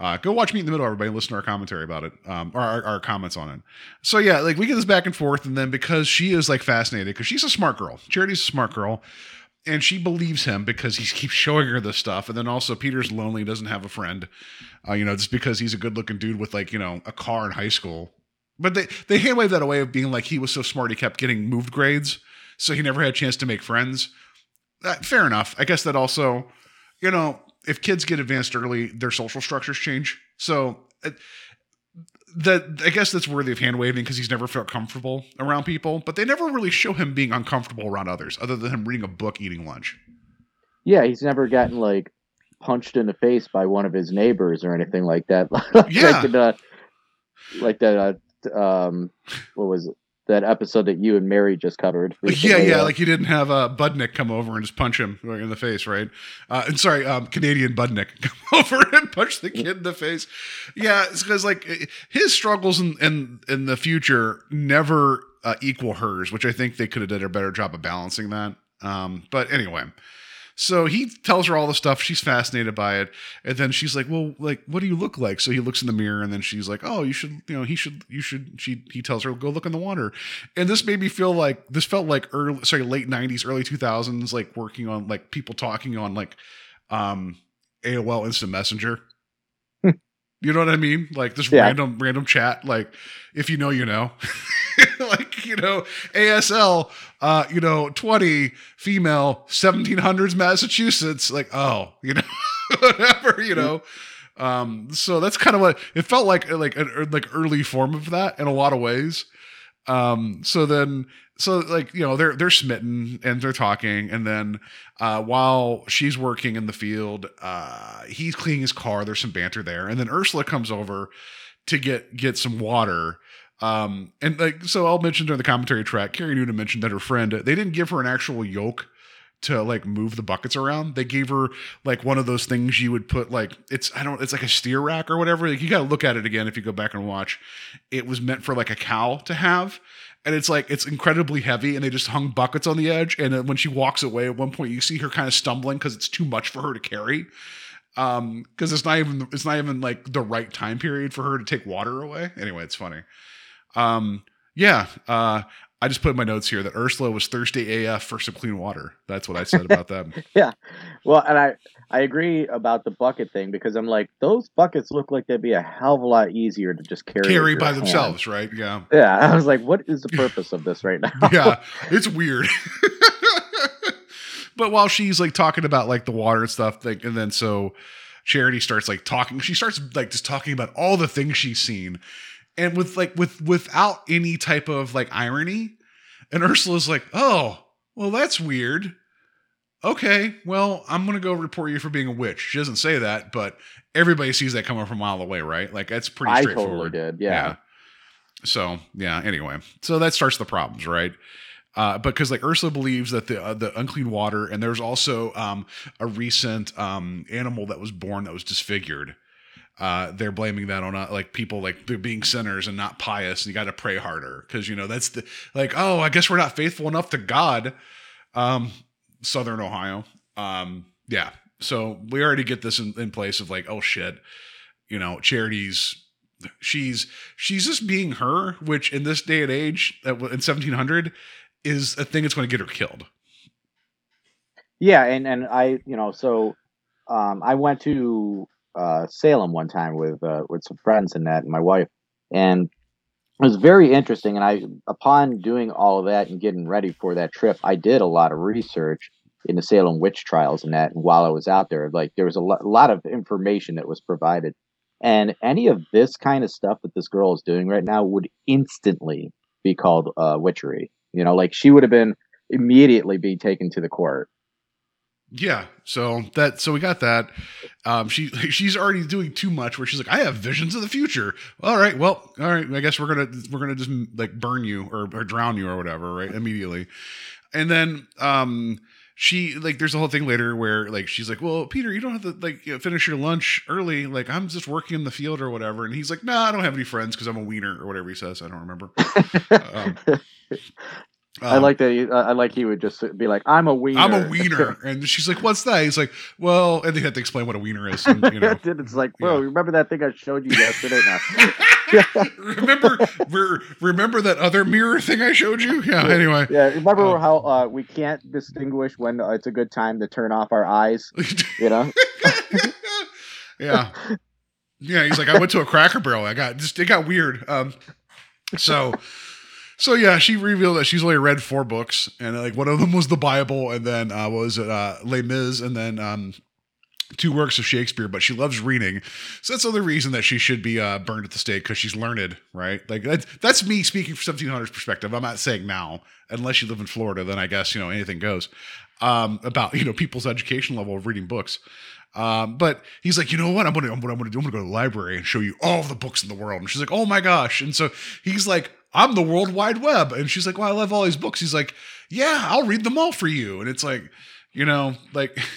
Uh, go watch Meet in the Middle, everybody. and Listen to our commentary about it, um, or our, our comments on it. So yeah, like we get this back and forth, and then because she is like fascinated, because she's a smart girl. Charity's a smart girl, and she believes him because he keeps showing her this stuff. And then also Peter's lonely, doesn't have a friend, uh, you know, just because he's a good looking dude with like you know a car in high school. But they they hand wave that away of being like he was so smart he kept getting moved grades, so he never had a chance to make friends. Uh, fair enough. I guess that also, you know, if kids get advanced early, their social structures change. So, that I guess that's worthy of hand waving because he's never felt comfortable around people, but they never really show him being uncomfortable around others, other than him reading a book, eating lunch. Yeah, he's never gotten like punched in the face by one of his neighbors or anything like that. like Yeah. in, uh, like that. Uh, um, what was it? That episode that you and Mary just covered. Like, yeah, yeah, like he didn't have uh, Budnick come over and just punch him in the face, right? Uh, and sorry, um, Canadian Budnick come over and punch the kid in the face. Yeah, it's because like his struggles in in, in the future never uh, equal hers, which I think they could have done a better job of balancing that. Um, but anyway, so he tells her all the stuff. She's fascinated by it, and then she's like, "Well, like, what do you look like?" So he looks in the mirror, and then she's like, "Oh, you should, you know, he should, you should." She he tells her, "Go look in the water," and this made me feel like this felt like early, sorry, late '90s, early 2000s, like working on like people talking on like um AOL Instant Messenger. You know what I mean? Like this Yeah. random random chat. Like if you know, you know. like you know, ASL. Uh, you know, twenty female, seventeen hundreds Massachusetts. Like oh, you know, whatever. You know. Um, so that's kind of what it felt like. Like an like early form of that in a lot of ways. Um, so then, so like you know, they're they're smitten and they're talking, and then uh, while she's working in the field, uh, he's cleaning his car. There's some banter there, and then Ursula comes over to get get some water. Um, and like so, I'll mention during the commentary track, Kerry Noonan mentioned that her friend they didn't give her an actual yoke to like move the buckets around. They gave her like one of those things you would put like it's I don't it's like a steer rack or whatever. Like you got to look at it again if you go back and watch. It was meant for like a cow to have. And it's like it's incredibly heavy, and they just hung buckets on the edge. And when she walks away, at one point you see her kind of stumbling because it's too much for her to carry. Um, because it's not even it's not even like the right time period for her to take water away. Anyway, it's funny. Um, yeah. Uh, I just put in my notes here that Ursula was thirsty AF for some clean water. That's what I said about them. Yeah. Well, and I I agree about the bucket thing because I'm like those buckets look like they'd be a hell of a lot easier to just carry Carry by hand. themselves, right? Yeah. Yeah, I was like, what is the purpose of this right now? yeah, it's weird. but while she's like talking about like the water and stuff, like, and then so Charity starts like talking. She starts like just talking about all the things she's seen, and with like with without any type of like irony. And Ursula's like, "Oh, well, that's weird." Okay, well, I'm gonna go report you for being a witch. She doesn't say that, but everybody sees that coming from a mile away, right? Like that's pretty I straightforward. totally did. Yeah. So yeah. Anyway, so that starts the problems, right? Uh, because like Ursula believes that the uh, the unclean water, and there's also um, a recent um, animal that was born that was disfigured. Uh, they're blaming that on uh, like people like they're being sinners and not pious, and you got to pray harder because you know that's the like oh I guess we're not faithful enough to God. Um, Southern Ohio. Um, yeah. So we already get this in, in place of like oh shit, you know, charities she's she's just being her which in this day and age in 1700 is a thing that's going to get her killed Yeah, and and I, you know, so um, I went to uh, Salem one time with uh, with some friends and that, and my wife, and it was very interesting. And I, upon doing all of that and getting ready for that trip, I did a lot of research in the Salem witch trials and that. And while I was out there, like there was a lo- lot of information that was provided, and any of this kind of stuff that this girl is doing right now would instantly be called uh, witchery. You know, like she would have been immediately be taken to the court. Yeah so that so we got that. Um she she's already doing too much where she's like i have visions of the future. All right well all right i guess we're gonna we're gonna just like burn you or, or drown you or whatever right immediately. And then um she like there's a whole thing later where like she's like well peter you don't have to like you know, finish your lunch early. Like i'm just working in the field or whatever. And he's like no nah, i don't have any friends because i'm a wiener or whatever he says. I don't remember. Um, I um, like that. He, uh, I like he would just be like, "I'm a wiener." I'm a wiener. And she's like, what's that? He's like, well, and they had to explain what a wiener is. And, you know, it's like, Yeah. bro, remember that thing I showed you yesterday? Remember, re- remember that other mirror thing I showed you? Yeah. Anyway. yeah, remember Oh. how uh, we can't distinguish when it's a good time to turn off our eyes? You know? yeah. Yeah. He's like, I went to a Cracker Barrel. I got just it got weird. Um. So. So yeah, she revealed that she's only read four books, and like one of them was the Bible, and then uh, was it uh, Les Mis, and then um, two works of Shakespeare, but she loves reading. So that's the other reason that she should be uh, burned at the stake because she's learned, right? Like that's that's me speaking from 1700s perspective. I'm not saying now, unless you live in Florida, then I guess you know anything goes um, about you know people's education level of reading books. Um, but he's like, you know what? I'm gonna, what I'm gonna do. I'm gonna go to the library and show you all the books in the world. And she's like, oh my gosh. And so he's like, I'm the World Wide Web. And she's like, well, I love all these books. He's like, yeah, I'll read them all for you. And it's like, you know, like.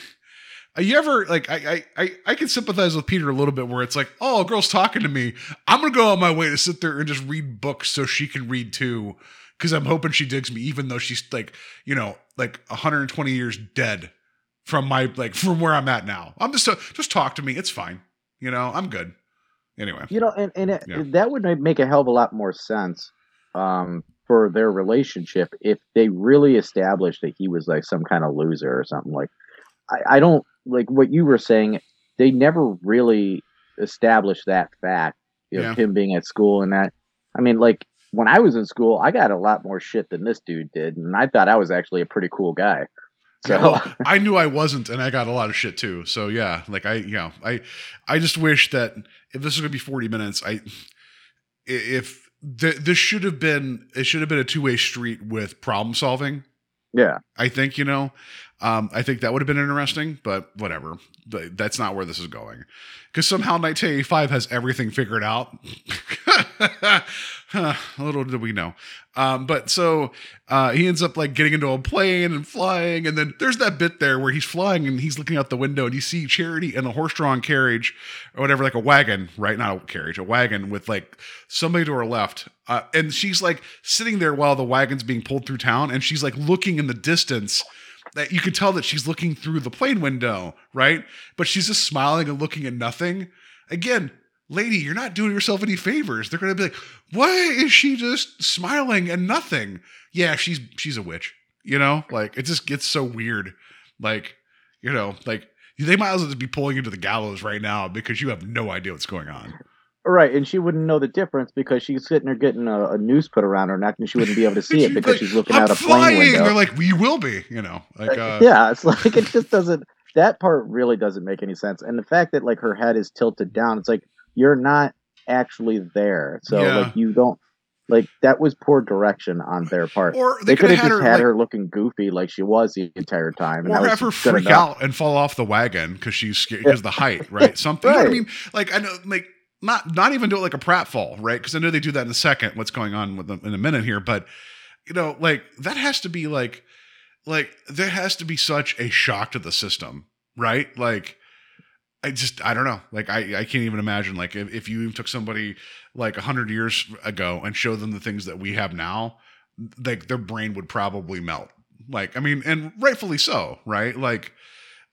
You ever like I, I I can sympathize with Peter a little bit where it's like, oh, a girl's talking to me. I'm gonna go on my way to sit there and just read books so she can read too. Cause I'm hoping she digs me, even though she's like, you know, like 120 years dead from my like from where I'm at now. I'm just just talk to me. It's fine. You know, I'm good. Anyway. You know, and, and it, Yeah. that would make a hell of a lot more sense um, for their relationship if they really established that he was like some kind of loser or something. Like, I, I don't like what you were saying. They never really established that fact of Yeah. him being at school and that. I mean, like when I was in school, I got a lot more shit than this dude did, and I thought I was actually a pretty cool guy. So Yeah, well, I knew I wasn't, and I got a lot of shit too. So yeah, like I, you know, I, I just wish that if this is gonna be forty minutes, I, if th- this should have been, it should have been a two way street with problem solving. yeah, I think you know, um, I think that would have been interesting, but whatever. That's not where this is going, because somehow 1985 has everything figured out. Little did we know. Um, but so uh, he ends up like getting into a plane and flying, and then there's that bit there where he's flying and he's looking out the window, and you see Charity in a horse-drawn carriage or whatever, like a wagon, right? Not a carriage, a wagon with like somebody to her left, uh, and she's like sitting there while the wagon's being pulled through town, and she's like looking in the distance. That you could tell that she's looking through the plane window, right? But she's just smiling and looking at nothing. Again, lady, you're not doing yourself any favors. They're gonna be like, why is she just smiling and nothing? Yeah, she's she's a witch. You know, like it just gets so weird. Like, you know, like they might as well just be pulling into the gallows right now because you have no idea what's going on. right. And she wouldn't know the difference because she's sitting there getting a, a noose put around her neck, and she wouldn't be able to see it because like, she's looking I'm out a plane flying. window. They're like, we will be. You know, like uh, yeah, it's like it just doesn't. That part really doesn't make any sense, and the fact that like her head is tilted down, it's like you're not actually there, so Yeah. like you don't. Like that was poor direction on their part. Or They, they could have have just had had her, her, looking goofy like she was the entire time, and or have her freak enough. out and fall off the wagon because she's scared because the height, right? Something. You know I mean? Like I know, like not not even do it like a pratfall, right? Because I know they do that in a second. What's going on with them in a minute here, but you know, like that has to be like, like there has to be such a shock to the system, right? Like. I just I don't know. Like I I can't even imagine like if, if you took somebody like a hundred years ago and showed them the things that we have now, like their brain would probably melt. Like I mean, and rightfully so, right? Like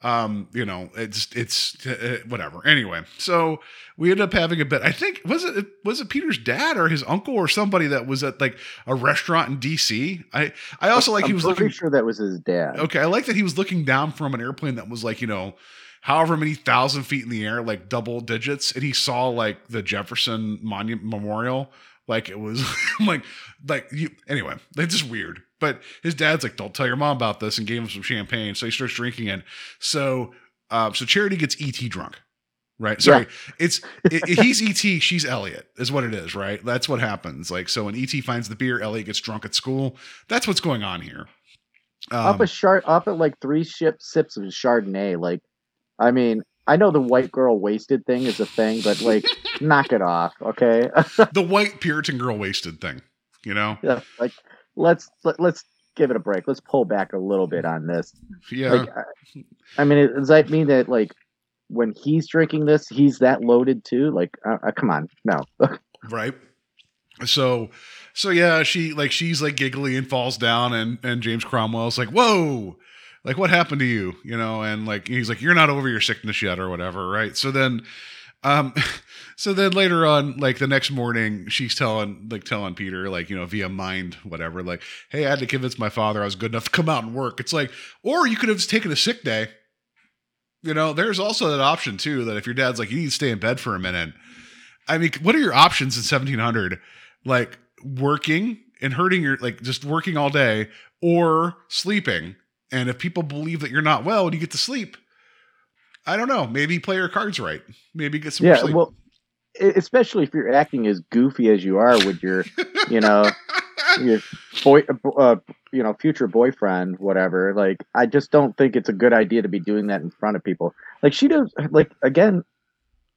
um you know it's it's uh, whatever anyway so we ended up having a bit i think was it was it peter's dad or his uncle or somebody that was at like a restaurant in dc i i also like I'm he was looking sure that was his dad. Okay, I like that he was looking down from an airplane that was like, you know, however many thousand feet in the air, like double digits, and he saw like the Jefferson Monument Memorial. Like it was like like you anyway, it's just weird. But his dad's like, Don't tell your mom about this and gave him some champagne. So he starts drinking it. So uh, so Charity gets ET drunk. Right. Sorry. It's it, it- he's ET, she's Elliott, is what it is, right? That's what happens. Like so when ET finds the beer, Elliott gets drunk at school. That's what's going on here. up Um, a shard, up at like three ship sips of Chardonnay. Like, I mean, I know the white girl wasted thing is a thing, but like, knock it off, okay? the white Puritan girl wasted thing, you know? Yeah, like, let's let, let's give it a break. Let's pull back a little bit on this. Yeah. Like, I, I mean, it- does that mean that like when he's drinking this, he's that loaded too? Like, uh, uh, come on, no. right. So so yeah, she like she's like giggly and falls down and and James Cromwell's like, "Whoa." Like what happened to you, you know? And like he's like you're not over your sickness yet or whatever, right? So then um so then later on like the next morning she's telling like telling Peter like, you know, via mind whatever like, "Hey, I had to convince my father I was good enough to come out and work." It's like or you could have just taken a sick day. You know, there's also that option too that if your dad's like you need to stay in bed for a minute. I mean, what are your options in 1700? Like working and hurting your like just working all day or sleeping. And if people believe that you're not well and you get to sleep, I don't know. Maybe play your cards right. Maybe get some yeah, sleep. well, especially if you're acting as goofy as you are with your, you know, your boy, uh, you know, future boyfriend, whatever. Like, I just don't think it's a good idea to be doing that in front of people. Like, she does. Like, again,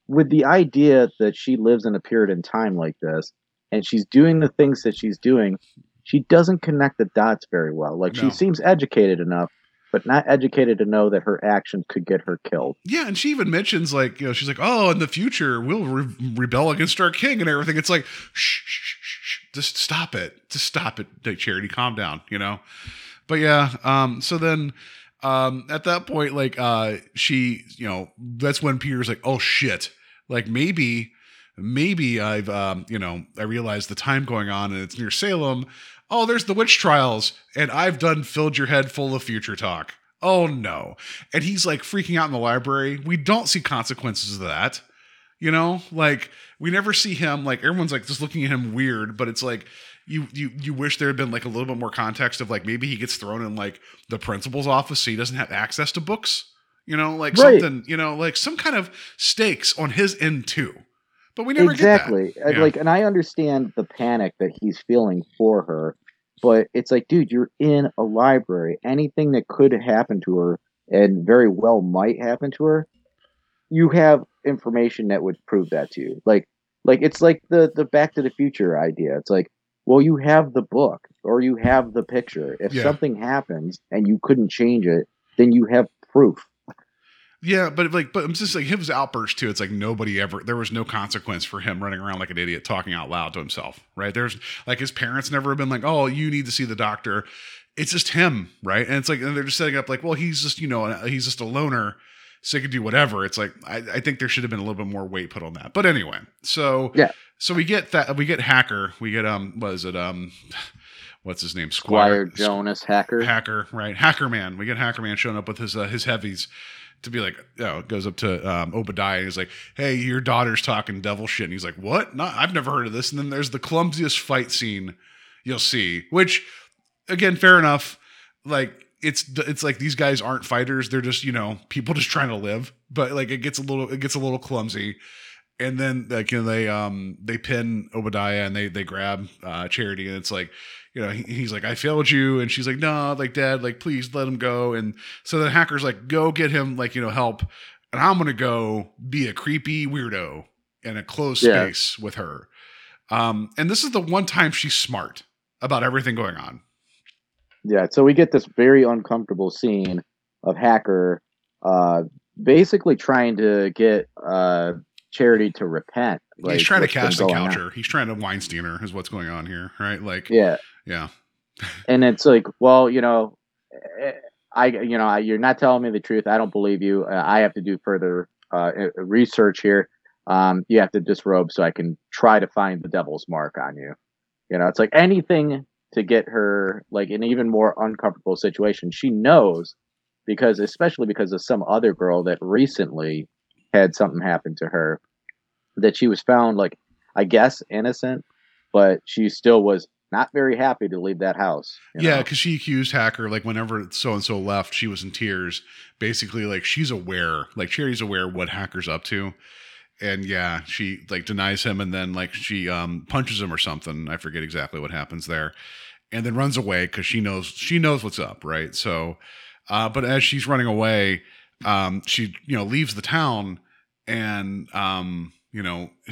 with the idea that she lives in a period in time like this, and she's doing the things that she's doing, she doesn't connect the dots very well. Like, No. she seems educated enough. But not educated to know that her actions could get her killed. Yeah, and she even mentions like you know she's like, oh, in the future we'll re- rebel against our king and everything. It's like, shh, shh, shh, shh, just stop it, just stop it, Charity, calm down, you know. But yeah, um, so then um, at that point, like uh, she, you know, that's when Peter's like, oh shit, like maybe, maybe I've, um, you know, I realize the time going on and it's near Salem. Oh, there's the witch trials, and I've done filled your head full of future talk. Oh no. And he's like freaking out in the library. We don't see consequences of that. You know, like we never see him like everyone's like just looking at him weird, but it's like you you you wish there had been like a little bit more context of like maybe he gets thrown in like the principal's office so he doesn't have access to books. You know, like Right. something, you know, like some kind of stakes on his end too. But we never exactly. Like and i understand the panic that he's feeling for her but it's like dude you're in a library. Anything that could happen to her and very well might happen to her you have information that would prove that to you. Like like it's like the the back to the future idea. It's like well you have the book or you have the picture. If Yeah. something happens and you couldn't change it then you have proof Yeah, but like, but I'm just like his outburst too. It's like nobody ever. There was no consequence for him running around like an idiot, talking out loud to himself. Right? There's like his parents never have been like, "Oh, you need to see the doctor." It's just him, right? And it's like, and they're just setting up like, well, he's just you know, he's just a loner, so he can do whatever. It's like I, I think there should have been a little bit more weight put on that. But anyway, so Yeah. so we get that we get hacker, we get um, what is it um, what's his name, squire jonas hacker hacker, right? Hacker man. We get hacker man showing up with his uh, his heavies to be like, you know, goes up to um, Obadiah and he's like, "Hey, your daughter's talking devil shit." And he's like, "What? Not? I've never heard of this." And then there's the clumsiest fight scene you'll see, which again, fair enough. Like it's it's like these guys aren't fighters; they're just you know people just trying to live. But like it gets a little it gets a little clumsy. And then like you know, they um they pin Obadiah and they they grab uh, Charity and it's like you know he, he's like I failed you and she's like no like Dad like please let him go and so the hacker's like go get him like you know help and I'm gonna go be a creepy weirdo in a closed Yeah. space with her. Um, and this is the one time she's smart about everything going on. Yeah, so we get this very uncomfortable scene of Hacker uh basically trying to get uh Charity to repent. like, he's trying to been the going coucher. He's trying to Weinstein her is what's going on here, right? Like, Yeah. Yeah. And it's like, well, you know, I you know, I, you're not telling me the truth. I don't believe you. Uh, I have to do further uh research here. Um you have to disrobe so I can try to find the devil's mark on you. You know, it's like anything to get her like an even more uncomfortable situation. She knows because especially because of some other girl that recently had something happen to her that she was found like I guess innocent, but she still was not very happy to leave that house. Yeah, because she accused Hacker like whenever so and so left, she was in tears. Basically, like she's aware, like Cherry's aware what Hacker's up to, and yeah, she like denies him, and then like she um punches him or something. I forget exactly what happens there, and then runs away because she knows she knows what's up, right? So, uh, but as she's running away, um, she you know leaves the town, and um, you know.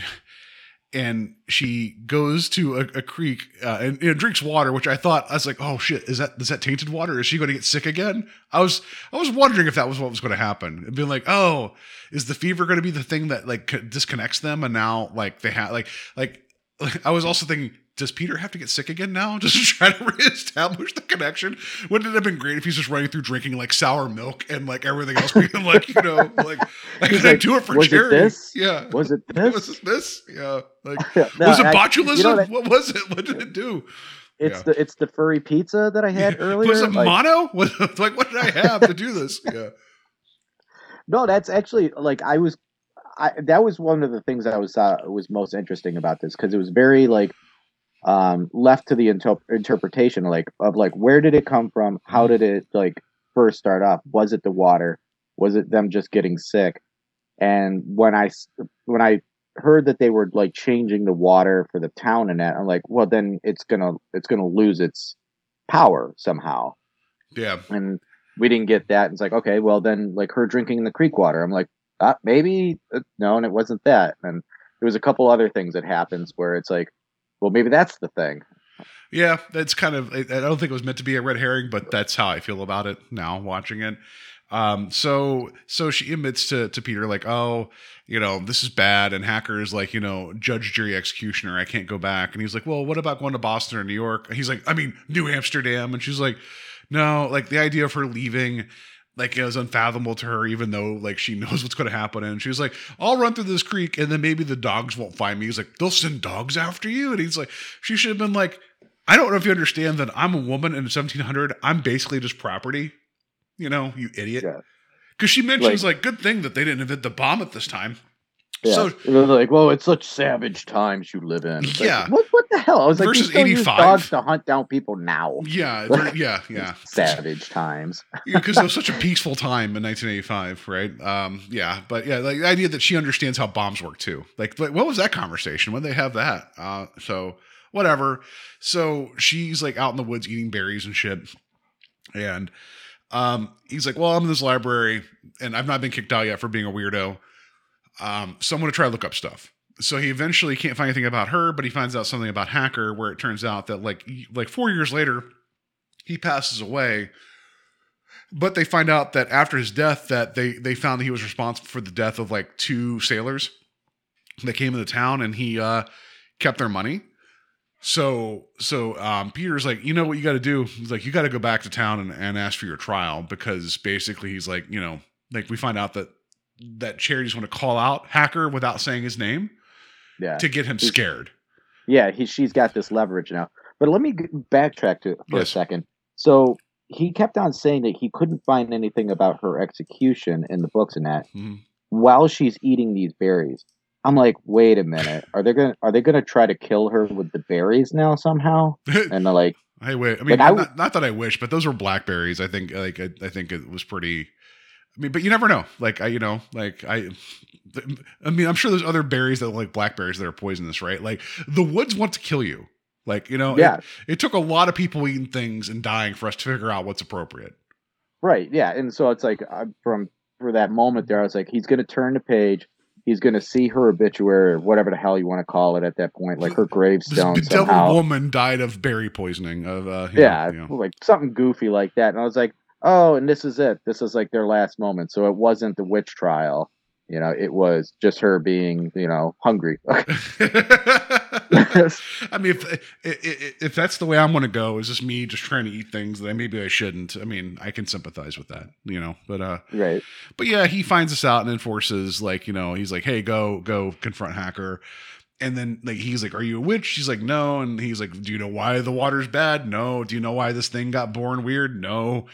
and she goes to a, a creek uh, and, and drinks water, which I thought I was like, "Oh shit, is that is that tainted water? Is she going to get sick again?" I was I was wondering if that was what was going to happen. And being like, "Oh, is the fever going to be the thing that like disconnects them?" And now like they have like like I was also thinking, does Peter have to get sick again now just to try to reestablish the connection? Wouldn't it have been great if he's just running through drinking like sour milk and like everything else being like, you know, like I He's could like, do it for charity? "Was it this? Yeah. Was it this? Was it this? Yeah. Like No, was it I- botulism? you know that- what was it? What did it do? It's Yeah. the it's the furry pizza that I had earlier. Was it like- mono? What, like what did I have to do this? Yeah. No, that's actually like I was. I that was one of the things that I was uh, was most interesting about this because it was very like um left to the inter- interpretation like of like where did it come from how did it like first start off was it the water Was it them just getting sick? And when i when I heard that they were like changing the water for the town and that, I'm like, well, then it's gonna it's gonna lose its power somehow. Yeah. And we didn't get that. It's like, okay, well then, like her drinking the creek water. I'm like, ah, maybe uh, no, and it wasn't that. And there was a couple other things that happens where it's like, well, maybe that's the thing. Yeah, that's kind of. I don't think it was meant to be a red herring, but that's how I feel about it now watching it. Um, so so she admits to to Peter like, oh, you know, this is bad, and Hacker is like, you know, judge, jury, executioner. I can't go back, and he's like, well, what about going to Boston or New York? And he's like, I mean, New Amsterdam, and she's like, no, like the idea of her leaving. Like it was unfathomable to her, even though like she knows what's going to happen. And she was like, "I'll run through this creek, and then maybe the dogs won't find me." He's like, "They'll send dogs after you," and he's like, "She should have been like, I don't know if you understand that I'm a woman in 1700. I'm basically just property. You know, you idiot. Yeah. Because she mentions like, good thing that they didn't invent the bomb at this time. Yeah. So it was like, well, it's such savage times you live in. It's like, Yeah. what what the hell? I was like, Versus use 85. dogs to hunt down people now. yeah, yeah, yeah. Savage times. Because it was such a peaceful time in 1985, right? Um, yeah, but yeah, like the idea that she understands how bombs work too. Like, like, what was that conversation? When they have that? Uh, so whatever. So she's like out in the woods eating berries and shit, and um, he's like, "Well, I'm in this library, and I've not been kicked out yet for being a weirdo. Um, so I'm going to try to look up stuff." So he eventually can't find anything about her, but he finds out something about Hacker, where it turns out that like like four years later, he passes away. But they find out that after his death that they they found that he was responsible for the death of like two sailors that came into town and he uh kept their money. So so um peter's like you know what you got to do? He's like you got to go back to town and, and ask for your trial because basically he's like you know like we find out that that charities want to call out hacker without saying his name Yeah. to get him He's- scared Yeah, he she's got this leverage now. But let me backtrack to for Yes. a second. So he kept on saying that he couldn't find anything about her execution in the books and that Mhm. while she's eating these berries. I'm like, wait a minute. Are they gonna are they gonna try to kill her with the berries now somehow? And they're like, I wish. I mean, Like, I not, not that I wish, but those were blackberries. I think, like, I, I think it was pretty. I mean, but you never know. Like, I, you know, like I, I mean, I'm sure there's other berries that like blackberries that are poisonous, right? Like, the woods want to kill you. Like, you know, Yeah. It, took a lot of people eating things and dying for us to figure out what's appropriate. Right. Yeah. And so it's like I, from for that moment there, I was like, he's going to turn the page. He's going to see her obituary or whatever the hell you want to call it at that point, like her This gravestone devil somehow. woman died of berry poisoning. Of uh, yeah, know, you know. like something goofy like that. And I was like, oh, and this is it. This is like their last moment. So it wasn't the witch trial. You know, it was just her being, you know, hungry. I mean, if, if if that's the way I'm going to go, is just me just trying to eat things that maybe I shouldn't. I mean, I can sympathize with that, you know. But uh, right. but yeah, he finds this out and enforces like you know he's like, hey, go go confront Hacker, and then like he's like, are you a witch? She's like, no, and he's like, do you know why the water's bad? No. Do you know why this thing got born weird? No.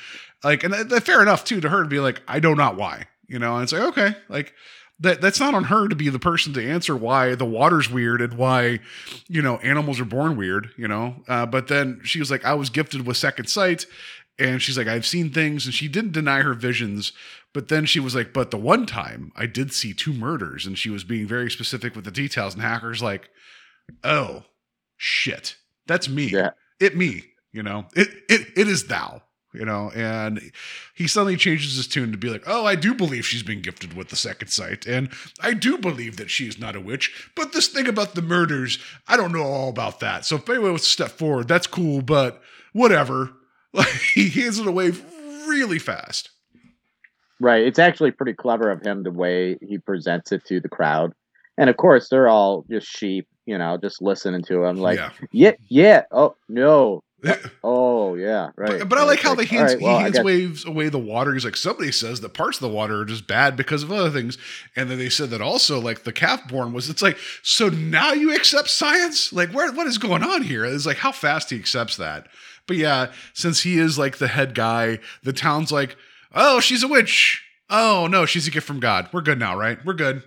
Like, and that, that- fair enough too to her to be like, I know not why, you know. And it's like, okay, like that that's not on her to be the person to answer why the water's weird and why you know animals are born weird you know uh, but then she was like i was gifted with second sight and she's like i've seen things and she didn't deny her visions but then she was like but the one time i did see two murders and she was being very specific with the details and hackers like oh shit. That's me. Yeah. it me you know? It it, it is thou you know? And he suddenly changes his tune to be like oh i do believe she's been gifted with the second sight and i do believe that she is not a witch but this thing about the murders i don't know all about that. So if anyone wants to step forward that's cool but whatever like he hands it away really fast Right. It's actually pretty clever of him the way he presents it to the crowd. And of course, they're all just sheep, you know, just listening to him like, yeah yeah, yeah, oh, no. Oh, oh, yeah, right. But, but I like how all hands, right, well, he hands waves away the water. He's like, somebody says that parts of the water are just bad because of other things. And then they said that also, like the calf born was, it's like, so now you accept science? Like, where, what is going on here? It's like how fast he accepts that. But yeah, since he is like the head guy, the town's like, oh, she's a witch. Oh no, she's a gift from God. We're good now, right? We're good,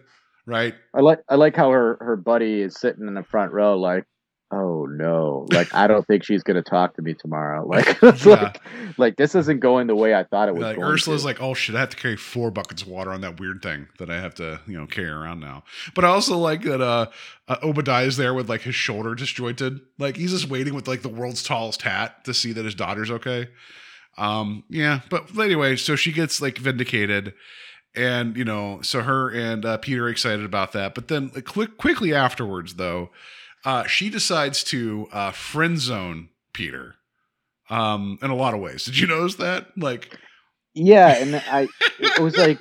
right? I like I like how her her buddy is sitting in the front row, like, oh no, like I don't think she's gonna talk to me tomorrow. Like, Yeah. like, like this isn't going the way I thought it was. like Ursula's to. like, oh shit, I have to carry four buckets of water on that weird thing that I have to, you know, carry around now. But I also like that uh, uh Obadiah's there with like his shoulder disjointed. Like he's just waiting with like the world's tallest hat to see that his daughter's okay. Um, yeah, but anyway, so she gets like vindicated. And you know, so her and uh, Peter are excited about that. But then, like, quick, quickly afterwards, though, uh, she decides to uh, friend zone Peter um, in a lot of ways. Did you notice that? Like, yeah, and I it was like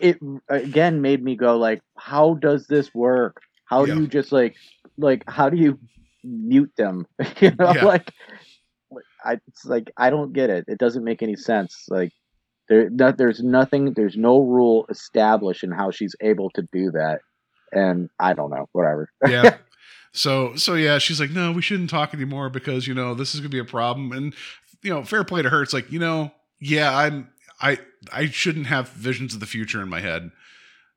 it again made me go like, how does this work? How Yeah. do you just like like how do you mute them? you know, Yeah. like I it's like I don't get it. It doesn't make any sense. Like there no, there's nothing there's no rule established in how she's able to do that. And I don't know, whatever. yeah. So so yeah, she's like, no, we shouldn't talk anymore because you know this is gonna be a problem. And you know, fair play to her. It's like you know, yeah, I'm I I shouldn't have visions of the future in my head.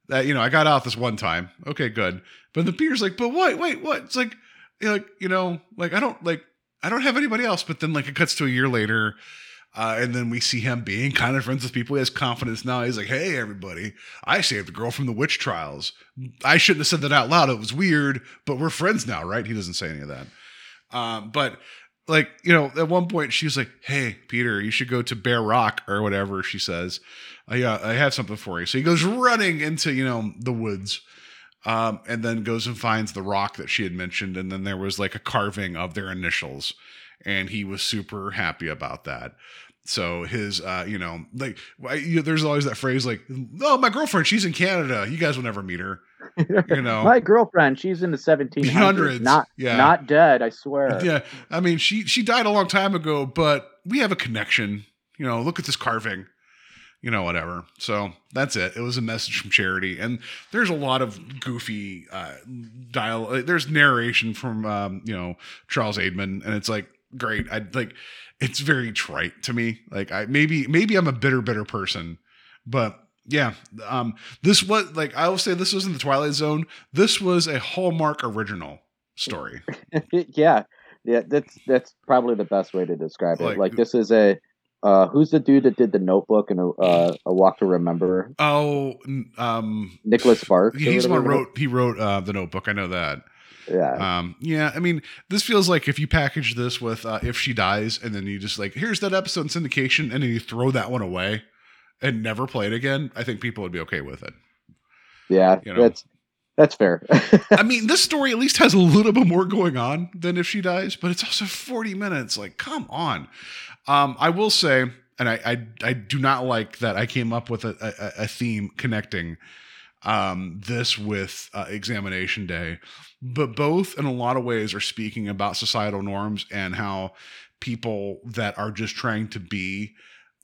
That you know, I got out this one time. Okay, good. But the Peter's like, but wait, wait, what? It's like, like you know, like I don't like I don't have anybody else. But then like it cuts to a year later. Uh, and then we see him being kind of friends with people. He has confidence now. He's like, "Hey, everybody! I saved a girl from the witch trials. I shouldn't have said that out loud. It was weird, but we're friends now, right?" He doesn't say any of that. Um, but like, you know, at one point she's like, "Hey, Peter, you should go to Bear Rock or whatever." She says, "I uh, I have something for you." So he goes running into you know the woods. Um, and then goes and finds the rock that she had mentioned, and then there was like a carving of their initials, and he was super happy about that. So his, uh, you know, like I- you, there's always that phrase like, "Oh, my girlfriend, she's in Canada. You guys will never meet her." You know, My girlfriend, she's in the 1700s. Not yeah. not dead, I swear. yeah. I mean, she she died a long time ago, but we have a connection. You know, look at this carving. You know, whatever. So that's it. It was a message from Charity, and there's a lot of goofy uh, dial. There's narration from um, you know Charles Aidman, and it's like great. I'd like. It's very trite to me. Like I maybe maybe I'm a bitter bitter person, but yeah. Um, this was like I will say this was in the Twilight Zone. This was a Hallmark original story. yeah, yeah. That's that's probably the best way to describe it. Like- Like, this is a uh, who's the dude that did the Notebook and a, uh, a Walk to Remember? Oh, um, Nicholas Sparks. he's the one wrote. He wrote uh, the Notebook. I know that. Yeah, Um, yeah, I mean, this feels like if you package this with uh, if she dies, and then you just like here's that episode in syndication, and then you throw that one away and never play it again. I think people would be okay with it. yeah. you know. That's that's fair. I mean, this story at least has a little bit more going on than if she dies, but it's also 40 minutes. Like, come on. Um, I will say, and I, I, I do not like that I came up with a, a, a theme connecting um, this with uh, examination day, but both in a lot of ways are speaking about societal norms and how people that are just trying to be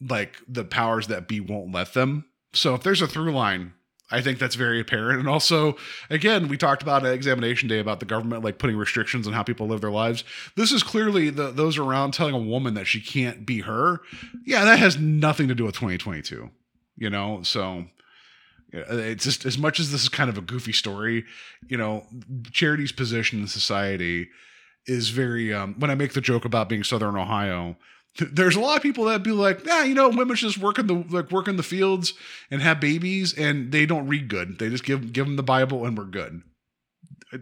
like the powers that be won't let them. So if there's a through line, I think that's very apparent. And also, again, we talked about at examination day about the government like putting restrictions on how people live their lives. This is clearly the those around telling a woman that she can't be her. Yeah, that has nothing to do with 2022. You know, so it's just as much as this is kind of a goofy story, you know, charity's position in society is very um when I make the joke about being Southern Ohio, th- there's a lot of people that be like, yeah, you know, women should just work in the like work in the fields and have babies, and they don't read good. They just give give them the Bible and we're good. Uh,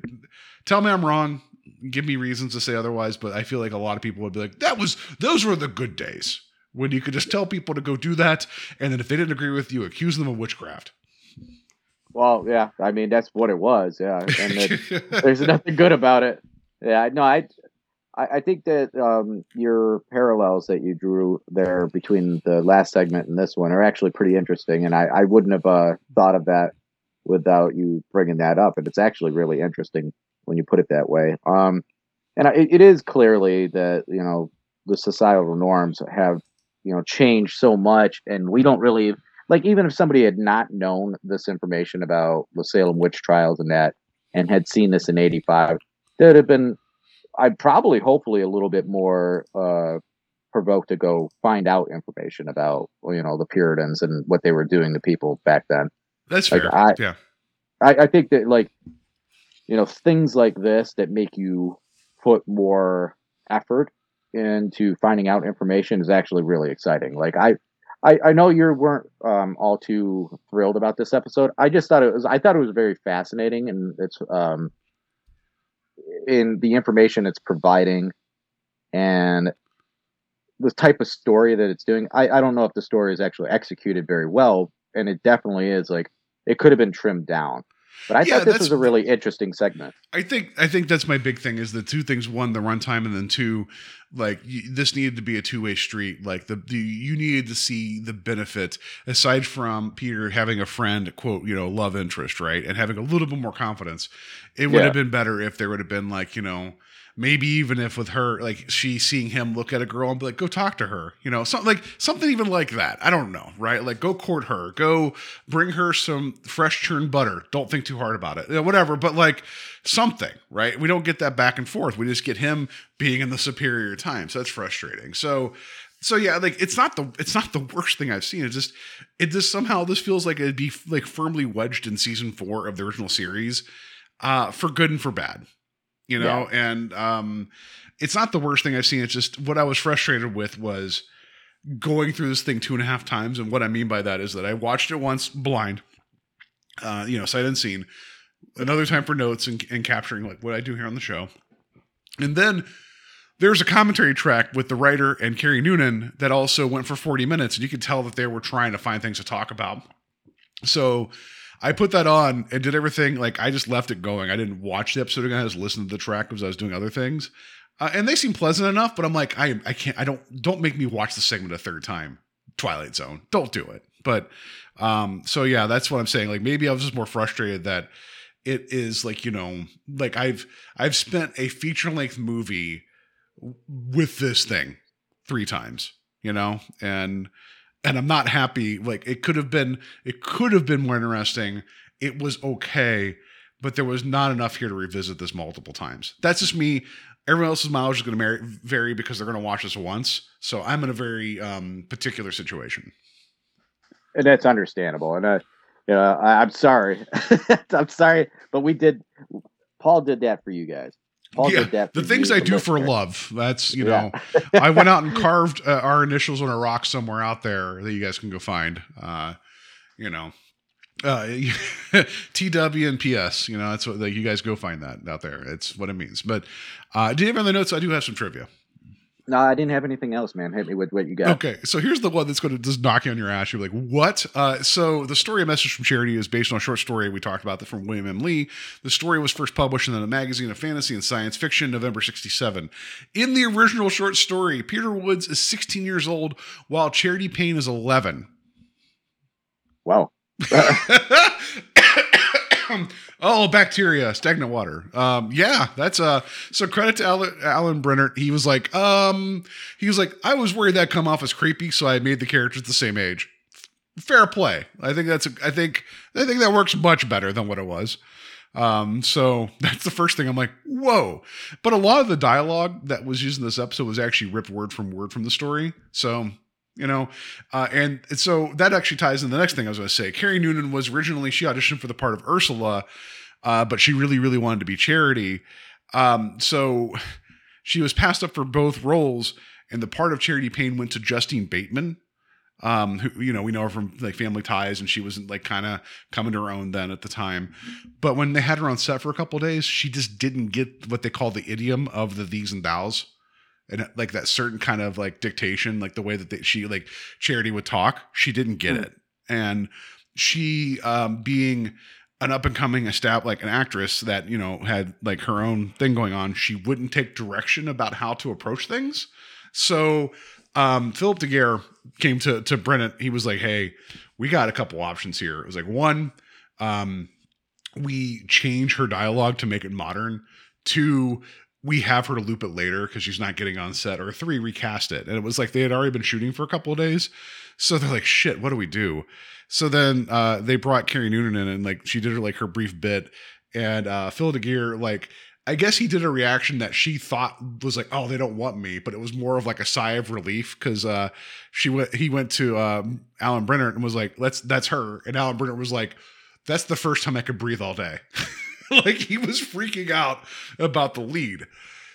Tell me I'm wrong. Give me reasons to say otherwise, but I feel like a lot of people would be like, that was those were the good days when you could just tell people to go do that, and then if they didn't agree with you, accuse them of witchcraft. Well, yeah. I mean, that's what it was. Yeah, and it, there's nothing good about it. Yeah, no, I, I, I think that um, your parallels that you drew there between the last segment and this one are actually pretty interesting, and I, I wouldn't have uh, thought of that without you bringing that up, and it's actually really interesting when you put it that way. Um, and I, it is clearly that you know the societal norms have you know changed so much, and we don't really like even if somebody had not known this information about the Salem witch trials and that, and had seen this in '85 there'd have been i'd probably hopefully a little bit more uh provoked to go find out information about you know the puritans and what they were doing to people back then That's Like, fair. I- yeah. i, I think that like you know things like this that make you put more effort into finding out information is actually really exciting. Like I, I, I know you weren't um, all too thrilled about this episode. I just thought it was. I thought it was very fascinating, and it's um, in the information it's providing, and the type of story that it's doing. I, I don't know if the story is actually executed very well, and it definitely is. Like it could have been trimmed down. But I Yeah, thought this was a really interesting segment. I think I think that's my big thing is the two things: one, the runtime, and then two, like y- this needed to be a two way street. Like the, the you needed to see the benefit aside from Peter having a friend, quote, you know, love interest, right, and having a little bit more confidence. It would Yeah. have been better if there would have been like you know. Maybe even if with her, like she seeing him look at a girl and be like, "Go talk to her," you know, something like something even like that. I don't know, right? Like, go court her, go bring her some fresh churned butter. Don't think too hard about it, you know, whatever. But like, something, right? We don't get that back and forth. We just get him being in the superior time. So that's frustrating. So so yeah, like it's not the it's not the worst thing I've seen. It just it just somehow this feels like it'd be like firmly wedged in season four of the original series, uh, for good and for bad. You know, and um it's not the worst thing I've seen. It's just what I was frustrated with was going through this thing two and a half times. And what I mean by that is that I watched it once blind, uh, you know, sight unseen, another time for notes and, and capturing like what I do here on the show. And then there's a commentary track with the writer and Kerry Noonan that also went for 40 minutes, and you could tell that they were trying to find things to talk about. So I put that on and did everything like I just left it going. I didn't watch the episode again. I just listened to the track because I was doing other things, uh, and they seem pleasant enough. But I'm like, I I can't. I don't don't make me watch the segment a third time. Twilight Zone. Don't do it. But um, so yeah, that's what I'm saying. Like maybe I was just more frustrated that it is like you know like I've I've spent a feature length movie with this thing three times, you know, and and I'm not happy. Like it could have been, it could have been more interesting. It was okay, but there was not enough here to revisit this multiple times. That's just me. Everyone else's mileage is going to vary because they're going to watch this once. So I'm in a very um, particular situation. and that's understandable. And uh, you know, I, I'm sorry, I'm sorry, but we did. Paul did that for you guys. Yeah, the things I do for love. That's you Yeah. know, I went out and carved uh, our initials on a rock somewhere out there that you guys can go find. Uh, you know, uh, TW and PS. You know, that's what like, you guys go find that out there. It's what it means. But uh, do you have any other notes? I do have some trivia. No, I didn't have anything else, man. Hit me with what you got. Okay, so here's the one that's going to just knock you on your ass. You're like, what? Uh, so the story, a message from charity, is based on a short story we talked about that from William M. Lee. The story was first published in the magazine of fantasy and science fiction, November '67. In the original short story, Peter Woods is 16 years old, while Charity Payne is 11. Wow. oh, bacteria, stagnant water. Um, yeah, that's uh. So credit to Alan, Alan Brennert. He was like, um, he was like, I was worried that come off as creepy, so I made the characters the same age. Fair play. I think that's. A, I think. I think that works much better than what it was. Um, so that's the first thing I'm like, whoa. But a lot of the dialogue that was used in this episode was actually ripped word from word from the story. So you know? Uh, and so that actually ties in the next thing i was going to say. Kerry noonan was originally she auditioned for the part of ursula uh, but she really really wanted to be charity. Um, so she was passed up for both roles and the part of charity payne went to justine bateman um, who you know we know her from like family ties and she wasn't like kind of coming to her own then at the time. But when they had her on set for a couple days she just didn't get what they call the idiom of the these and thous and like that certain kind of like dictation, like the way that they, she like Charity would talk, she didn't get it, and she um, being an up and coming estab like an actress that you know had like her own thing going on, she wouldn't take direction about how to approach things. So um, Philip DeGuere came to to Brennan. He was like, "Hey, we got a couple options here." It was like one, um, we change her dialogue to make it modern. Two, we have her to loop it later because she's not getting on set, or three, recast it. And it was like they had already been shooting for a couple of days. So they're like, shit, what do we do? So then uh, they brought Kerry Noonan in and like she did her like her brief bit. And uh, Phil DeGuere, like, I guess he did a reaction that she thought was like, oh, they don't want me, but it was more of like a sigh of relief because uh, she went, he went to um, Alan Brennert and was like, let's, that's her. And Alan Brennert was like, that's the first time I could breathe all day. like he was freaking out about the lead.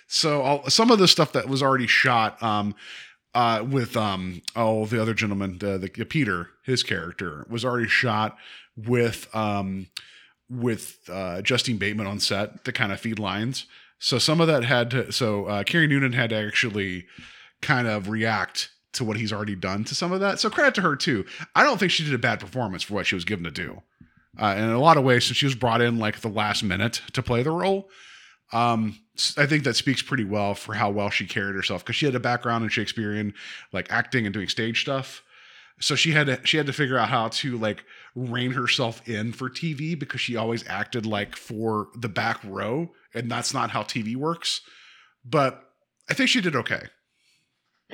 So I'll, some of the stuff that was already shot um, uh, with um, oh the other gentleman, the, the Peter, his character was already shot with um, with uh, Justine Bateman on set to kind of feed lines. So some of that had to. So uh, Kerry Noonan had to actually kind of react to what he's already done to some of that. So credit to her too. I don't think she did a bad performance for what she was given to do. Uh, in a lot of ways, since she was brought in like the last minute to play the role, um, I think that speaks pretty well for how well she carried herself because she had a background in Shakespearean like acting and doing stage stuff. So she had to she had to figure out how to like rein herself in for TV because she always acted like for the back row, and that's not how TV works. But I think she did okay.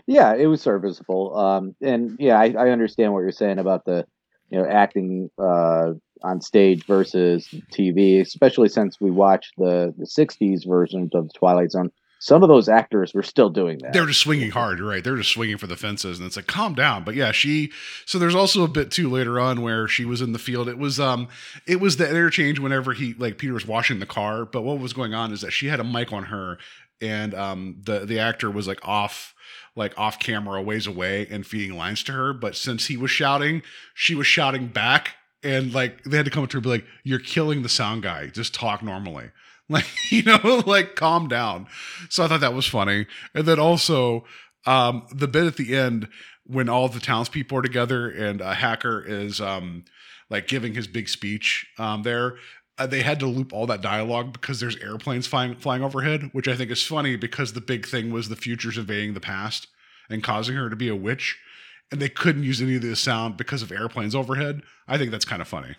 Yeah, it was serviceable. Um, and yeah, I, I understand what you're saying about the, you know, acting uh, on stage versus TV, especially since we watched the the '60s versions of Twilight Zone. Some of those actors were still doing that. They're just swinging hard, right? They're just swinging for the fences, and it's like, calm down. But yeah, she. So there's also a bit too later on where she was in the field. It was um, it was the interchange whenever he like Peter was washing the car. But what was going on is that she had a mic on her, and um, the the actor was like off like off camera ways away and feeding lines to her but since he was shouting she was shouting back and like they had to come up to her and be like you're killing the sound guy. Just talk normally. Like you know like calm down. So i thought that was funny. And then also um the bit at the end when all the townspeople are together and a hacker is um like giving his big speech um there uh, they had to loop all that dialogue because there's airplanes flying flying overhead, which I think is funny because the big thing was the future's invading the past and causing her to be a witch, and they couldn't use any of the sound because of airplanes overhead. I think that's kind of funny.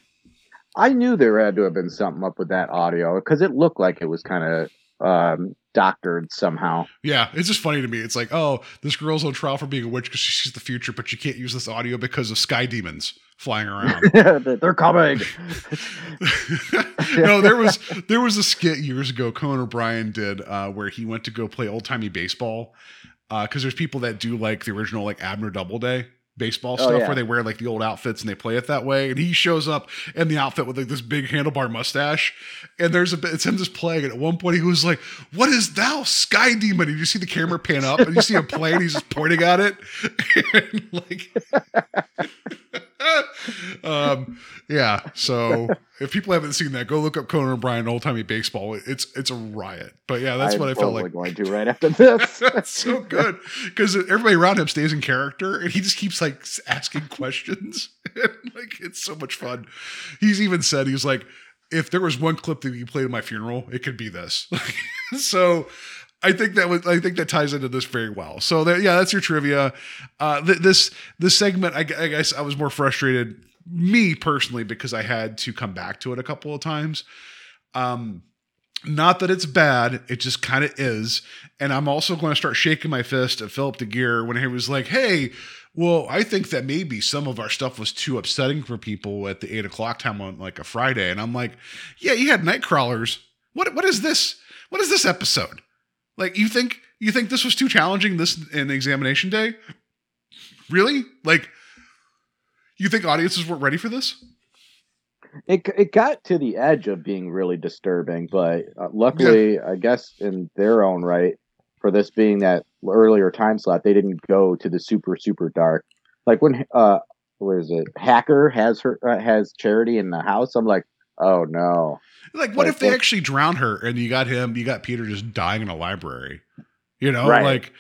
I knew there had to have been something up with that audio because it looked like it was kind of um, doctored somehow. Yeah, it's just funny to me. It's like, oh, this girl's on trial for being a witch because she sees the future, but she can't use this audio because of sky demons flying around. They're coming. no, there was there was a skit years ago Conan O'Brien did uh, where he went to go play old timey baseball Uh, because there's people that do like the original like Abner Doubleday baseball Oh, stuff yeah. where they wear like the old outfits and they play it that way. And he shows up in the outfit with like this big handlebar mustache. And there's a bit it's him just playing. And at one point he was like what is thou sky demon? And you see the camera pan up and you see him playing. He's just pointing at it. And like um yeah so if people haven't seen that go look up conan o'brien old timey baseball. It's it's a riot. But yeah that's I'm what i felt like. going to right after this. that's so good. Because everybody around him stays in character and he just keeps like asking questions. Like it's so much fun. He's even said he's like if there was one clip that you played at my funeral it could be this. So I think that was. I think that ties into this very well. So yeah, that's your trivia. Uh, th- this this segment, I, I guess, I was more frustrated, me personally, because I had to come back to it a couple of times. Um, not that it's bad, it just kind of is. And I'm also going to start shaking my fist at Philip DeGuere when he was like, "Hey, well, I think that maybe some of our stuff was too upsetting for people at the eight o'clock time on like a Friday." And I'm like, "Yeah, you had night crawlers. What what is this? What is this episode? Like, you think you think this was too challenging this in examination day? Really? Like, you think audiences weren't ready for this? it it got to the edge of being really disturbing, but uh, luckily, I guess in their own right, for this being that earlier time slot, they didn't go to the super super dark. Like when uh, where is it? Hacker has her uh, has Charity in the house. I'm like, oh no. Like, what Like, if they actually drown her and you got him, you got Peter just dying in a library? You know, Right. like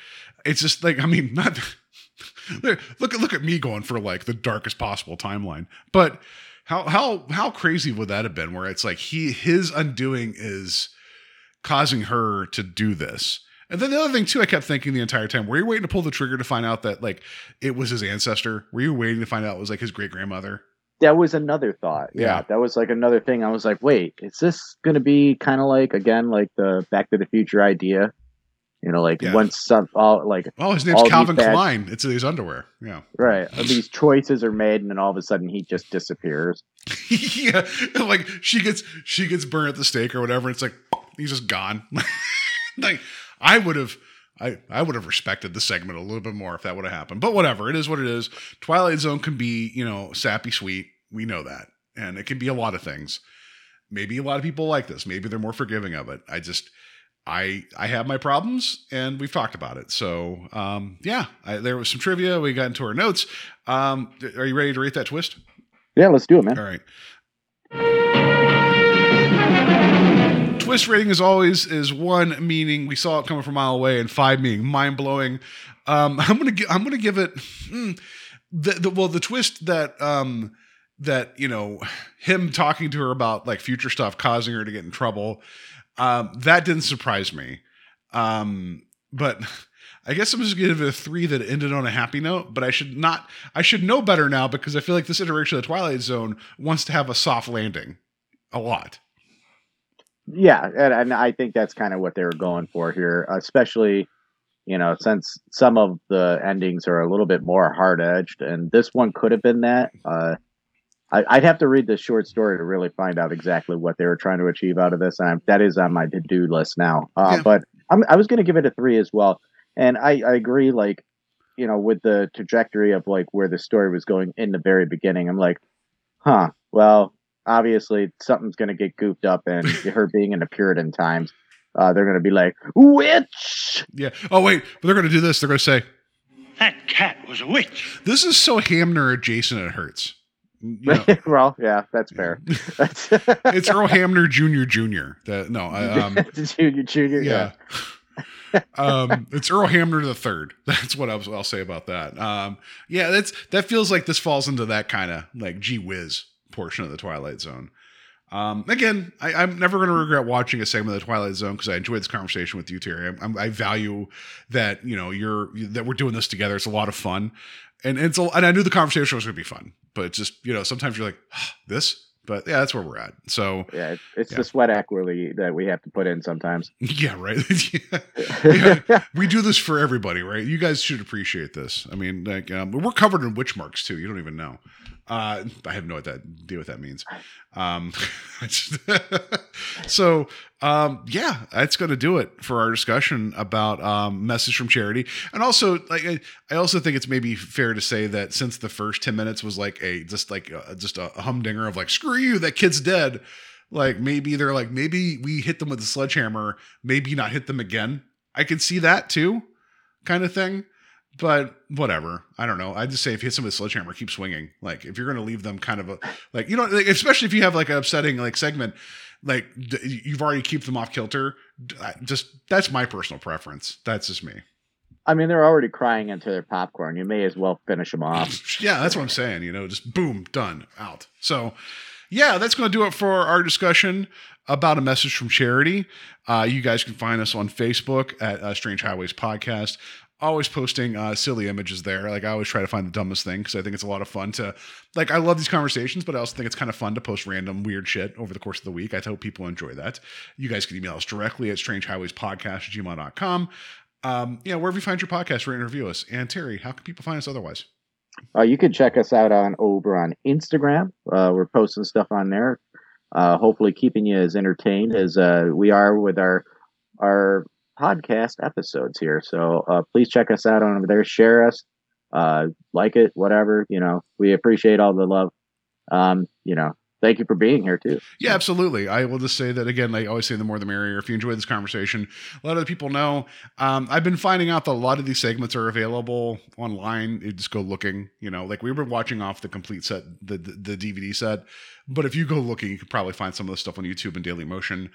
it's just like I mean, not look at look at me going for like the darkest possible timeline, but how how how crazy would that have been? Where it's like he his undoing is causing her to do this. And then the other thing too, I kept thinking the entire time: Were you waiting to pull the trigger to find out that like it was his ancestor? Were you waiting to find out it was like his great grandmother? That was another thought. Yeah, Yeah. that was like another thing. I was like, wait, is this going to be kind of like again like the Back to the Future idea? You know, like Yeah. once some all like Oh, his name's Calvin bad- Klein. It's in his underwear. Yeah. right these choices are made, and then all of a sudden he just disappears. yeah, like she gets she gets burned at the stake or whatever. It's like he's just gone. like I would have. I, I would have respected the segment a little bit more if that would have happened. But whatever, it is what it is. Twilight Zone can be, you know, sappy sweet. We know that. And it can be a lot of things. Maybe a lot of people like this. Maybe they're more forgiving of it. I just I I have my problems, and we've talked about it. So um, yeah, I, there was some trivia. We got into our notes. Um, are you ready to rate that twist? Yeah, let's do it, man. All right. Twist rating, as always, is one meaning we saw it coming from a mile away, and five meaning mind blowing. Um, I'm gonna gi- I'm gonna give it hmm, the, the well the twist that um that you know him talking to her about like future stuff causing her to get in trouble um that didn't surprise me um but I guess I'm just gonna give it a three that ended on a happy note, but I should not I should know better now because I feel like this iteration of the Twilight Zone wants to have a soft landing a lot. Yeah, and, and I think that's kind of what they were going for here, especially you know since some of the endings are a little bit more hard edged, and this one could have been that. Uh, I, I'd have to read the short story to really find out exactly what they were trying to achieve out of this. And I'm, that is on my to do list now. Uh, Yeah. But I'm, I was going to give it a three as well, and I, I agree. Like you know, with the trajectory of like where the story was going in the very beginning, I'm like, huh. Well, obviously something's going to get goofed up, and her being in the Puritan times, uh, they're going to be like witch. Yeah. Oh wait, but they're gonna do this. They're gonna say That cat was a witch. this is so Hamner adjacent it hurts. You know, well, yeah, that's fair. That's it's Earl Hamner Jr. Jr. That no, I, um, junior, junior, yeah. um, it's Earl Hamner the third. That's what I'll, I'll say about that. Um, yeah, that's that feels like this falls into that kind of like gee whiz portion of the Twilight Zone. Um, again, I, I'm never going to regret watching a segment of the Twilight Zone because I enjoyed this conversation with you, Kerry. I, I value that you know you're that we're doing this together. It's a lot of fun, and it's a, and I knew the conversation was going to be fun, but it's just you know sometimes you're like "Ah, this, but yeah, that's where we're at. So Yeah, it's, it's Yeah. the sweat equity that we have to put in sometimes. yeah, right. yeah. Yeah, we do this for everybody, right? You guys should appreciate this. I mean, like, um, we're covered in witch marks too. You don't even know. Uh, I have no idea what that means. Um, so, um, yeah, that's going to do it for our discussion about um, message from charity. And also, like, I, also think it's maybe fair to say that since the first ten minutes was like a just like a, just a humdinger of like, screw you, that kid's dead. Like maybe they're like, maybe we hit them with a sledgehammer, maybe not hit them again. I could see that too, kind of thing. But whatever. I don't know. I just say if you hit somebody with a sledgehammer, keep swinging. Like if you're going to leave them kind of a like you know, like, especially if you have like an upsetting like segment, like d- you've already keep them off kilter. d- Just that's my personal preference. That's just me. I mean, they're already crying into their popcorn. You may as well finish them off. yeah, that's what I'm saying. You know, just boom, done, out. So, yeah, that's going to do it for our discussion about a message from charity. Uh, you guys can find us on Facebook at uh, Strange Highways Podcast. Always posting uh, silly images there. Like I always try to find the dumbest thing because I think it's a lot of fun to like. I love these conversations, but I also think it's kind of fun to post random weird shit over the course of the week. I hope people enjoy that. You guys can email us directly at strangehighwayspodcast at gmail.com. Um, yeah, wherever you find your podcast, rate and review us. And Kerry, how can people find us otherwise? Uh, you can check us out on over on Instagram. Uh, we're posting stuff on there. Uh, hopefully, keeping you as entertained as uh, we are with our our podcast episodes here. So uh, please check us out on over there. Share us, uh, like it, whatever. You know, we appreciate all the love. Um, you know, thank you for being here too. Yeah, absolutely. I will just say that again. I always say, the more the merrier. If you enjoy this conversation, of the people know. Um, I've been finding out that a lot of these segments are available online. You just go looking. You know, like we were watching off the complete set, the the, the DVD set. But if you go looking, you could probably find some of the stuff on YouTube and Daily Motion.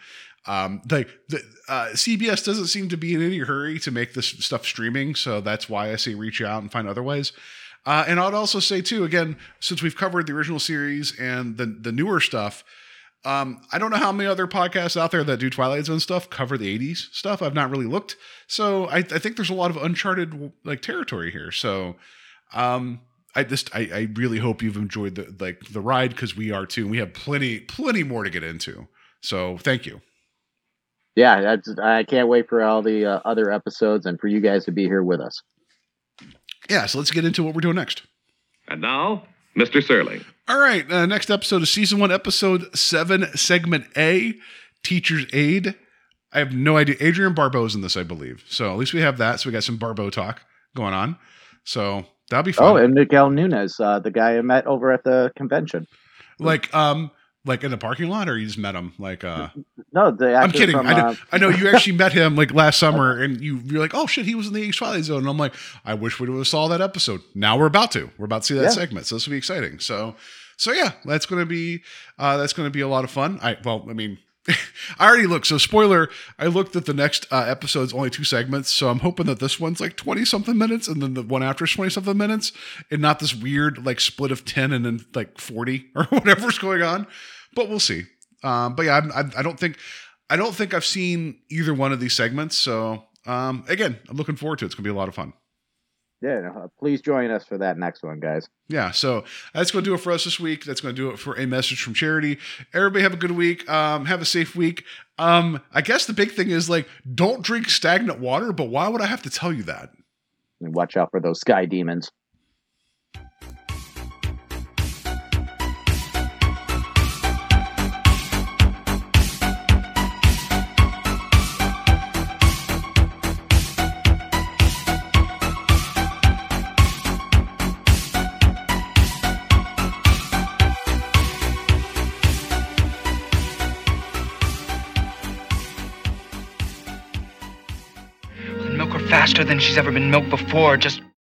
Um, like the uh, CBS doesn't seem to be in any hurry to make this stuff streaming, so that's why I say reach out and find other ways. Uh, and I'd also say too, again, since we've covered the original series and the the newer stuff, um, I don't know how many other podcasts out there that do Twilight Zone stuff cover the '80s stuff. I've not really looked, so I, I think there's a lot of uncharted like territory here. So, um, I just I, I really hope you've enjoyed the like the ride because we are too. And We have plenty plenty more to get into. So thank you. Yeah, that's, I can't wait for all the uh, other episodes and for you guys to be here with us. Yeah, so let's get into what we're doing next. And now, Mr. Serling. All right, uh, next episode is season one, episode seven, segment A, Teacher's Aide. I have no idea. Adrienne Barbeau's in this, I believe. So at least we have that. So we got some Barbeau talk going on. So that'll be fun. Oh, and Miguel Nunez, uh, the guy I met over at the convention. like, um, Like in the parking lot, or you just met him? Like, uh, No, the I'm kidding. From, I, know, uh, I know you actually met him like last summer, and you you're like, oh shit, he was in the X Twilight Zone. And I'm like, I wish we would have saw that episode. Now we're about to. We're about to see that Yeah. segment, so this will be exciting. So, so yeah, that's to be uh, that's to be a lot of fun. I well, I mean. I already looked. So, spoiler, I looked at the next uh, episode's only two segments. So, I'm hoping that this one's like 20 something minutes and then the one after is 20 something minutes and not this weird like split of 10 and then like 40 or whatever's going on. But we'll see. Um, but yeah, I'm, I, I don't think I don't think I've seen either one of these segments. So um, again, I'm looking forward to it. It's gonna be a lot of fun. Yeah, please join us for that next one, guys. Yeah, so that's going to do it for us this week. That's going to do it for a message from charity. Everybody have a good week. Um, have a safe week. Um, I guess the big thing is like, don't drink stagnant water. But why would I have to tell you that? And watch out for those sky demons. She's ever been milked before. Just